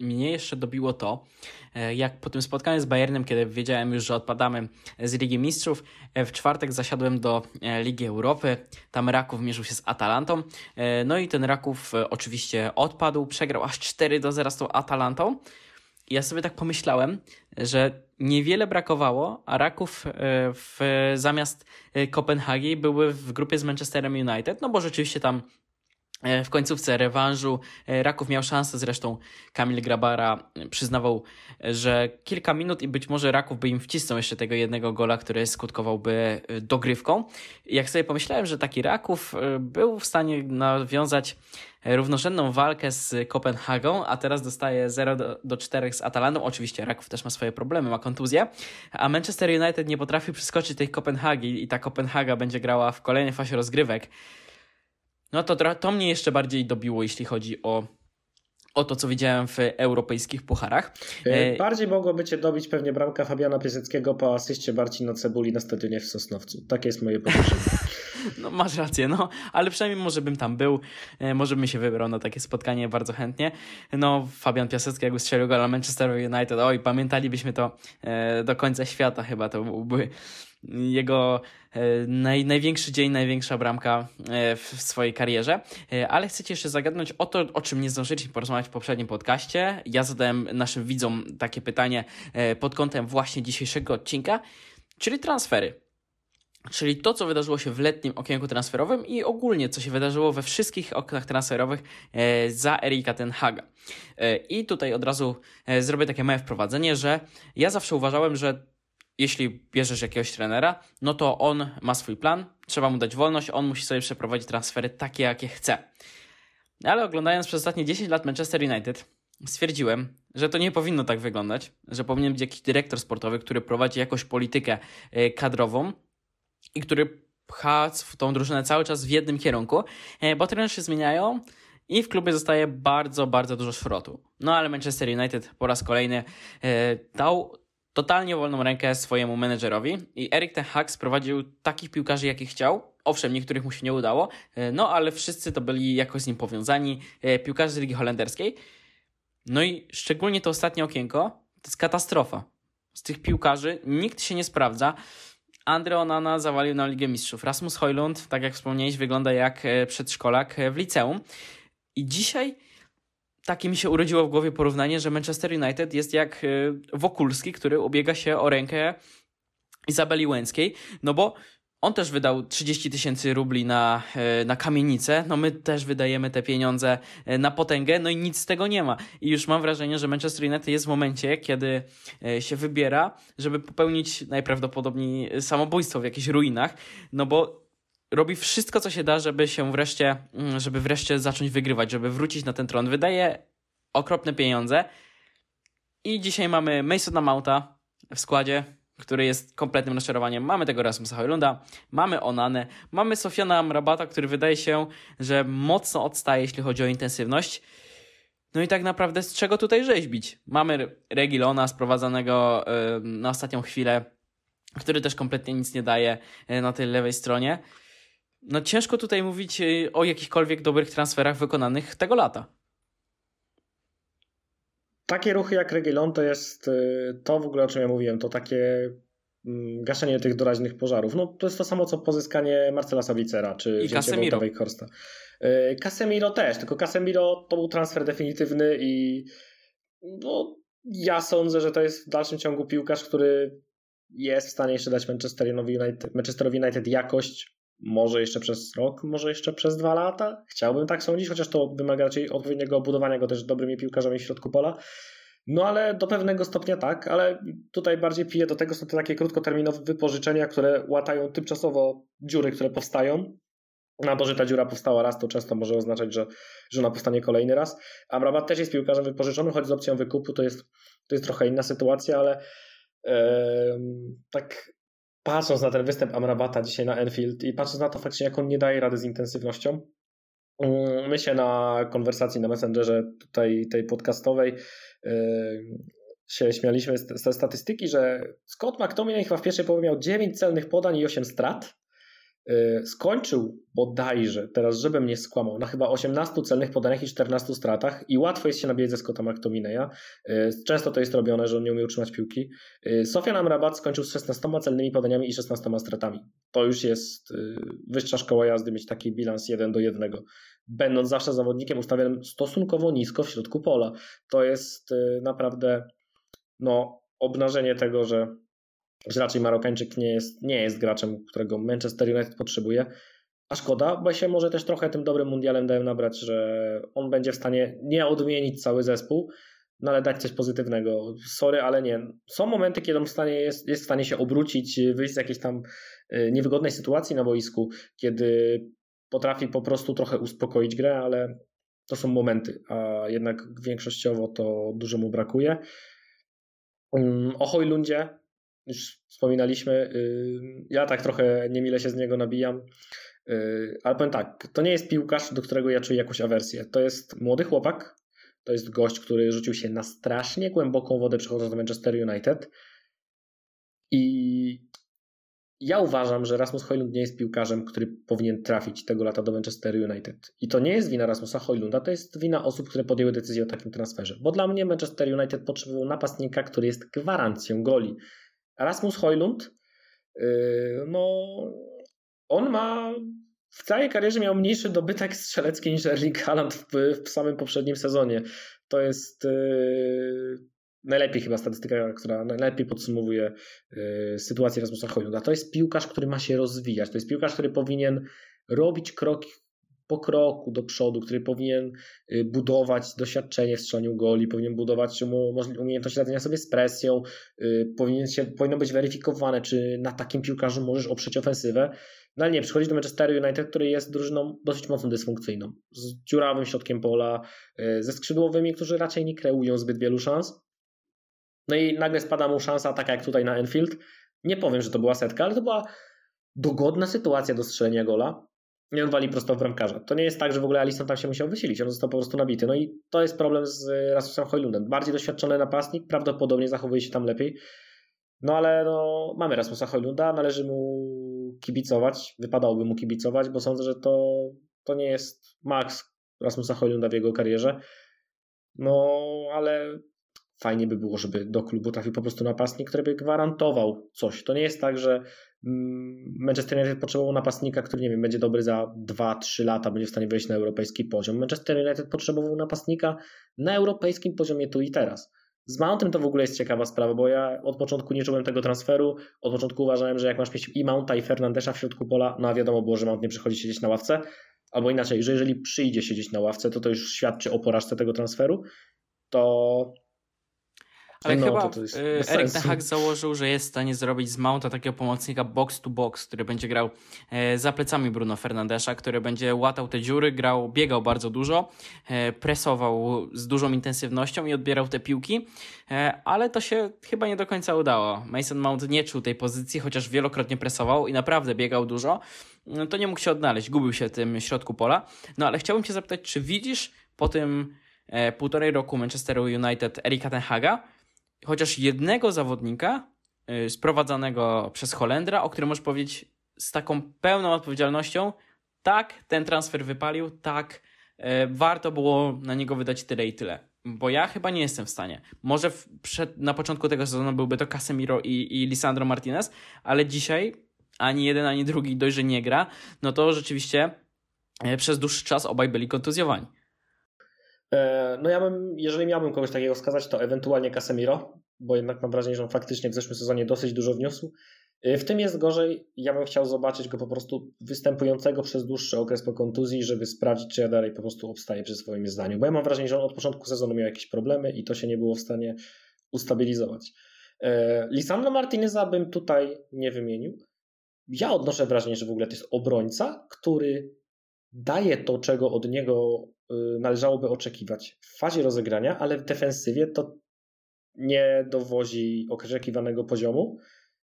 mnie jeszcze dobiło to, e, jak po tym spotkaniu z Bayernem, kiedy wiedziałem już, że odpadamy z Ligi Mistrzów, e, w czwartek zasiadłem do e, Ligi Europy. Tam Raków mierzył się z Atalantą. No i ten Raków oczywiście odpadł, przegrał aż 4 do 0 z tą Atalantą. Ja sobie tak pomyślałem, że niewiele brakowało, a Raków w, zamiast Kopenhagi były w grupie z Manchesterem United, no bo rzeczywiście tam E, w końcówce rewanżu e, Raków miał szansę, zresztą Kamil Grabara przyznawał, że kilka minut i być może Raków by im wcisnął jeszcze tego jednego gola, który skutkowałby e, dogrywką. Jak sobie pomyślałem, że taki Raków był w stanie nawiązać równorzędną walkę z Kopenhagą, a teraz dostaje 0 do, do 4 z Atalantą. Oczywiście Raków też ma swoje problemy, ma kontuzję, a Manchester United nie potrafi przeskoczyć tej Kopenhagi i ta Kopenhaga będzie grała w kolejnej fazie rozgrywek no to, to mnie jeszcze bardziej dobiło, jeśli chodzi o o to, co widziałem w europejskich pucharach. E, e, bardziej mogłoby cię dobić pewnie bramka Fabiana Piaseckiego po asyście Marcina Cebuli na stadionie w Sosnowcu. Takie jest moje podejrzenie. No masz rację, no, ale przynajmniej może bym tam był, e, może bym się wybrał na takie spotkanie bardzo chętnie. No, Fabian Piasecki jakby strzelił go na Manchester United, oj, pamiętalibyśmy to do końca świata chyba, to byłby jego e, naj, największy dzień, największa bramka e, w swojej karierze. E, ale chcecie jeszcze zagadnąć o to, o czym nie zdążyliśmy porozmawiać w poprzednim podcaście. Ja zadałem naszym widzom takie pytanie pod kątem właśnie dzisiejszego odcinka, czyli transfery. Czyli to, co wydarzyło się w letnim okienku transferowym i ogólnie, co się wydarzyło we wszystkich oknach transferowych za Erika Ten Haga. I tutaj od razu zrobię takie małe wprowadzenie, że ja zawsze uważałem, że jeśli bierzesz jakiegoś trenera, no to on ma swój plan, trzeba mu dać wolność, on musi sobie przeprowadzić transfery takie, jakie chce. Ale oglądając przez ostatnie 10 lat Manchester United, stwierdziłem, że to nie powinno tak wyglądać, że powinien być jakiś dyrektor sportowy, który prowadzi jakąś politykę e, kadrową i który pcha tą drużynę cały czas w jednym kierunku, e, bo trenerzy się zmieniają i w klubie zostaje bardzo, bardzo dużo szrotu. No ale Manchester United po raz kolejny e, dał totalnie wolną rękę swojemu menedżerowi i Erik Ten Hag sprowadził takich piłkarzy, jakich chciał. Owszem, niektórych mu się nie udało, no ale wszyscy to byli jakoś z nim powiązani, piłkarze z Ligi Holenderskiej. No i szczególnie to ostatnie okienko to jest katastrofa. Z tych piłkarzy nikt się nie sprawdza. Andre Onana zawalił na Ligę Mistrzów. Rasmus Hojlund, tak jak wspomniałeś, wygląda jak e, przedszkolak e, w liceum. I dzisiaj takie mi się urodziło w głowie porównanie, że Manchester United jest jak e, Wokulski, który ubiega się o rękę Izabeli Łęckiej, no bo on też wydał 30 tysięcy rubli na, e, na kamienicę, no my też wydajemy te pieniądze e, na potęgę, no i nic z tego nie ma. I już mam wrażenie, że Manchester United jest w momencie, kiedy się wybiera, żeby popełnić najprawdopodobniej samobójstwo w jakichś ruinach, no bo robi wszystko, co się da, żeby się wreszcie, mm, żeby wreszcie zacząć wygrywać, żeby wrócić na ten tron. Wydaje okropne pieniądze i dzisiaj mamy Masona Mounta w składzie, który jest kompletnym rozczarowaniem. Mamy tego Rasmusa Hojlunda, mamy Onanę, mamy Sofiana Amrabata, który wydaje się, że mocno odstaje, jeśli chodzi o intensywność. No i tak naprawdę z czego tutaj rzeźbić? Mamy Regilona sprowadzonego yy, na ostatnią chwilę, który też kompletnie nic nie daje yy, na tej lewej stronie. No ciężko tutaj mówić yy, o jakichkolwiek dobrych transferach wykonanych tego lata takie ruchy jak Regilon to jest y, to w ogóle, o czym ja mówiłem, to takie mm, gaszenie tych doraźnych pożarów. No to jest to samo, co pozyskanie Marcela Sabicera, czy I Casemiro. Horsta. Y, Casemiro też, tylko Casemiro to był transfer definitywny i no, ja sądzę, że to jest w dalszym ciągu piłkarz, który jest w stanie jeszcze dać Manchesterowi United, Manchesterowi United jakość, może jeszcze przez rok, może jeszcze przez dwa lata. Chciałbym tak sądzić, chociaż to wymaga raczej odpowiedniego budowania go też dobrymi piłkarzami w środku pola. No ale do pewnego stopnia tak, ale tutaj bardziej piję do tego są to takie krótkoterminowe wypożyczenia, które łatają tymczasowo dziury, które powstają. Na to, że ta dziura powstała raz, to często może oznaczać, że, że ona powstanie kolejny raz. Amrabat też jest piłkarzem wypożyczonym, choć z opcją wykupu to jest, to jest trochę inna sytuacja, ale yy, tak patrząc na ten występ Amrabata dzisiaj na Enfield i patrząc na to faktycznie, jak on nie daje rady z intensywnością, mm, my się na konwersacji na Messengerze tutaj tej podcastowej yy, się śmialiśmy z, statystyki, że Scott McTominay chyba w pierwszej połowie miał 9 celnych podań i 8 strat, skończył bodajże, teraz żebym nie skłamał, na chyba 18 celnych podaniach i 14 stratach i łatwo jest się nabijać ze Scotta McTominaya. Y, często to jest robione, że on nie umie utrzymać piłki. Y, Sofian Amrabat skończył z 16 celnymi podaniami i 16 stratami. To już jest wyższa szkoła jazdy mieć taki bilans 1 do 1. Będąc zawsze zawodnikiem ustawionym stosunkowo nisko w środku pola. To jest naprawdę no, obnażenie tego, że że raczej Marokańczyk nie jest, nie jest graczem, którego Manchester United potrzebuje. A szkoda, bo się może też trochę tym dobrym mundialem dałem nabrać, że on będzie w stanie nie odmienić cały zespół, no ale dać coś pozytywnego. Sorry, ale nie. Są momenty, kiedy on w stanie jest, jest w stanie się obrócić, wyjść z jakiejś tam y, niewygodnej sytuacji na boisku, kiedy potrafi po prostu trochę uspokoić grę, ale to są momenty, a jednak większościowo to dużo mu brakuje. Mm, o Hojlundzie już wspominaliśmy, y, ja tak trochę niemile się z niego nabijam, y, ale powiem tak, to nie jest piłkarz, do którego ja czuję jakąś awersję. To jest młody chłopak, to jest gość, który rzucił się na strasznie głęboką wodę przechodząc do Manchester United i ja uważam, że Rasmus Hojlund nie jest piłkarzem, który powinien trafić tego lata do Manchester United. I to nie jest wina Rasmusa Hojlunda, to jest wina osób, które podjęły decyzję o takim transferze. Bo dla mnie Manchester United potrzebował napastnika, który jest gwarancją goli. Rasmus Hojlund, yy, no on ma w całej karierze miał mniejszy dobytek strzelecki niż Erling Haaland w, w samym poprzednim sezonie. To jest yy, najlepiej chyba statystyka, która najlepiej podsumowuje yy, sytuację Rasmusa Hojlunda. To jest piłkarz, który ma się rozwijać. To jest piłkarz, który powinien robić krok po kroku do przodu, który powinien y, budować doświadczenie w strzelaniu goli, powinien budować umiejętność radzenia sobie z presją, y, powinien się, powinno być weryfikowane, czy na takim piłkarzu możesz oprzeć ofensywę. No ale nie, przychodzi do Manchester United, który jest drużyną dosyć mocno dysfunkcyjną, z dziurawym środkiem pola, y, ze skrzydłowymi, którzy raczej nie kreują zbyt wielu szans. No i nagle spada mu szansa taka jak tutaj na Enfield. Nie powiem, że to była setka, ale to była dogodna sytuacja do strzelenia gola. I on wali prosto w bramkarza. To nie jest tak, że w ogóle Alisson tam się musiał wysilić, on został po prostu nabity. No i to jest problem z Rasmusem Hojlundem. Bardziej doświadczony napastnik, prawdopodobnie zachowuje się tam lepiej. No ale no, mamy Rasmusa Hojlunda, należy mu kibicować, wypadałoby mu kibicować, bo sądzę, że to, to nie jest maks Rasmusa Hojlunda w jego karierze. No ale fajnie by było, żeby do klubu trafił po prostu napastnik, który by gwarantował coś. To nie jest tak, że Manchester United potrzebował napastnika, który nie wiem, będzie dobry za 2-3 lata, będzie w stanie wejść na europejski poziom. Manchester United potrzebował napastnika na europejskim poziomie tu i teraz. Z Mountem to w ogóle jest ciekawa sprawa, bo ja od początku nie czułem tego transferu. Od początku uważałem, że jak masz mieć i Mounta, i Fernandesza w środku pola, no a wiadomo było, że Mount nie przychodzi siedzieć na ławce. Albo inaczej, że jeżeli przyjdzie siedzieć na ławce, to to już świadczy o porażce tego transferu. To ale no, chyba y, Erik Ten Hag założył, że jest w stanie zrobić z Mounta takiego pomocnika box to box, który będzie grał e, za plecami Bruno Fernandesza, który będzie łatał te dziury, grał, biegał bardzo dużo, e, presował z dużą intensywnością i odbierał te piłki, e, ale to się chyba nie do końca udało. Mason Mount nie czuł tej pozycji, chociaż wielokrotnie presował i naprawdę biegał dużo, no to nie mógł się odnaleźć, gubił się w tym środku pola. No ale chciałbym cię zapytać, czy widzisz po tym półtorej roku Manchesteru United Erika Ten Haga, chociaż jednego zawodnika y, sprowadzanego przez Holendra, o którym możesz powiedzieć z taką pełną odpowiedzialnością, tak, ten transfer wypalił, tak, y, warto było na niego wydać tyle i tyle. Bo ja chyba nie jestem w stanie. Może w, przed, na początku tego sezonu byłby to Casemiro i, i Lisandro Martinez, ale dzisiaj ani jeden, ani drugi dość, że nie gra, no to rzeczywiście y, przez dłuższy czas obaj byli kontuzjowani. E, no ja bym, jeżeli miałbym kogoś takiego wskazać, to ewentualnie Casemiro, bo jednak mam wrażenie, że on faktycznie w zeszłym sezonie dosyć dużo wniósł. E, w tym jest gorzej. Ja bym chciał zobaczyć go po prostu występującego przez dłuższy okres po kontuzji, żeby sprawdzić, czy ja dalej po prostu obstaję przy swoim zdaniu. Bo ja mam wrażenie, że on od początku sezonu miał jakieś problemy i to się nie było w stanie ustabilizować. E, Lisandro Martineza bym tutaj nie wymienił. Ja odnoszę wrażenie, że w ogóle to jest obrońca, który daje to, czego od niego Y, należałoby oczekiwać w fazie rozegrania, ale w defensywie to nie dowozi oczekiwanego poziomu.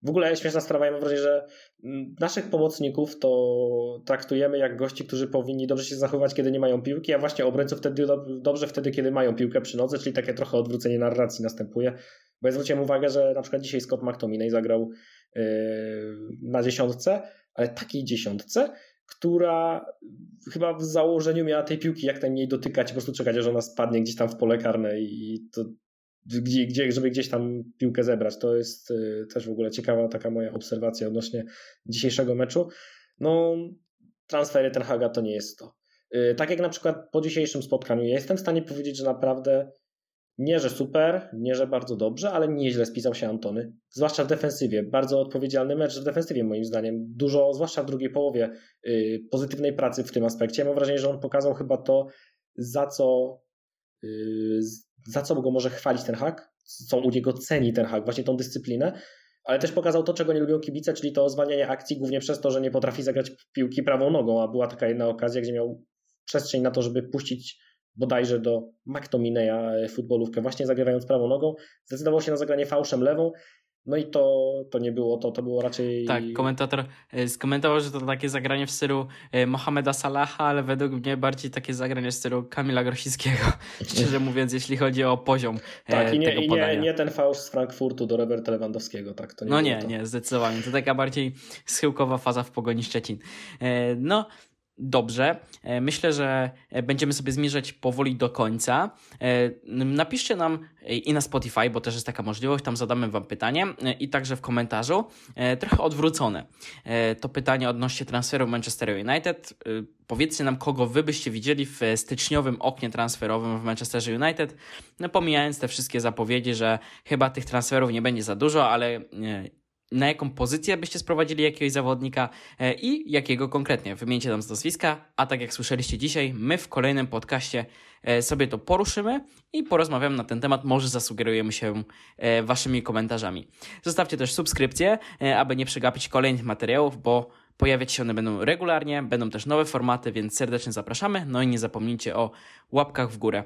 W ogóle śmieszna sprawa, ja mam wrażenie, że mm, naszych pomocników to traktujemy jak gości, którzy powinni dobrze się zachować, kiedy nie mają piłki, a właśnie obrońców wtedy dobrze wtedy, kiedy mają piłkę przy nodze, czyli takie trochę odwrócenie narracji następuje. Bo ja zwróciłem uwagę, że na przykład dzisiaj Scott McTominay zagrał yy, na dziesiątce, ale takiej dziesiątce, która chyba w założeniu miała tej piłki jak najmniej dotykać, po prostu czekać, aż ona spadnie gdzieś tam w pole karne i to gdzie, gdzie, żeby gdzieś tam piłkę zebrać. To jest y, też w ogóle ciekawa taka moja obserwacja odnośnie dzisiejszego meczu. No, transfery Ten Haga to nie jest to. Y, tak jak na przykład po dzisiejszym spotkaniu, ja jestem w stanie powiedzieć, że naprawdę nie, że super, nie, że bardzo dobrze, ale nieźle spisał się Antony. Zwłaszcza w defensywie. Bardzo odpowiedzialny mecz w defensywie, moim zdaniem. Dużo, zwłaszcza w drugiej połowie, yy, pozytywnej pracy w tym aspekcie. Mam wrażenie, że on pokazał chyba to, za co, yy, za co go może chwalić ten hak, co u niego ceni ten hak, właśnie tą dyscyplinę. Ale też pokazał to, czego nie lubią kibice, czyli to zwalnianie akcji, głównie przez to, że nie potrafi zagrać piłki prawą nogą, a była taka jedna okazja, gdzie miał przestrzeń na to, żeby puścić bodajże do McTominaya e, futbolówkę, właśnie zagrywając prawą nogą. Zdecydował się na zagranie fałszem lewą. No i to, to nie było to, to było raczej. Tak, komentator e, skomentował, że to takie zagranie w stylu e, Mohameda Salaha, ale według mnie bardziej takie zagranie w stylu Kamila Grosickiego. Szczerze mówiąc, jeśli chodzi o poziom. Tak, i, nie, i nie, nie, ten fałsz z Frankfurtu do Roberta Lewandowskiego, tak? To nie no nie, to. nie, zdecydowanie. To taka bardziej schyłkowa faza w pogoni Szczecin. No, dobrze. E, myślę, że e, będziemy sobie zmierzać powoli do końca. E, napiszcie nam i na Spotify, bo też jest taka możliwość, tam zadamy Wam pytanie i także w komentarzu. Trochę odwrócone. To pytanie odnośnie transferu Manchester United. Powiedzcie nam, kogo Wy byście widzieli w styczniowym oknie transferowym w Manchesterze United. No, pomijając te wszystkie zapowiedzi, że chyba tych transferów nie będzie za dużo, ale na jaką pozycję byście sprowadzili jakiegoś zawodnika e, i jakiego konkretnie. Wymieńcie nam z nazwiska, a tak jak słyszeliście dzisiaj, my w kolejnym podcaście e, sobie to poruszymy i porozmawiamy na ten temat. Może zasugerujemy się e, waszymi komentarzami. Zostawcie też subskrypcję, aby nie przegapić kolejnych materiałów, bo pojawiać się one będą regularnie, będą też nowe formaty, więc serdecznie zapraszamy. No i nie zapomnijcie o łapkach w górę.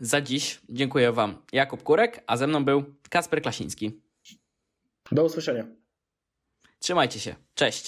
Za dziś dziękuję Wam Jakub Kurek, a ze mną był Kasper Klasiński. Do usłyszenia. Trzymajcie się. Cześć.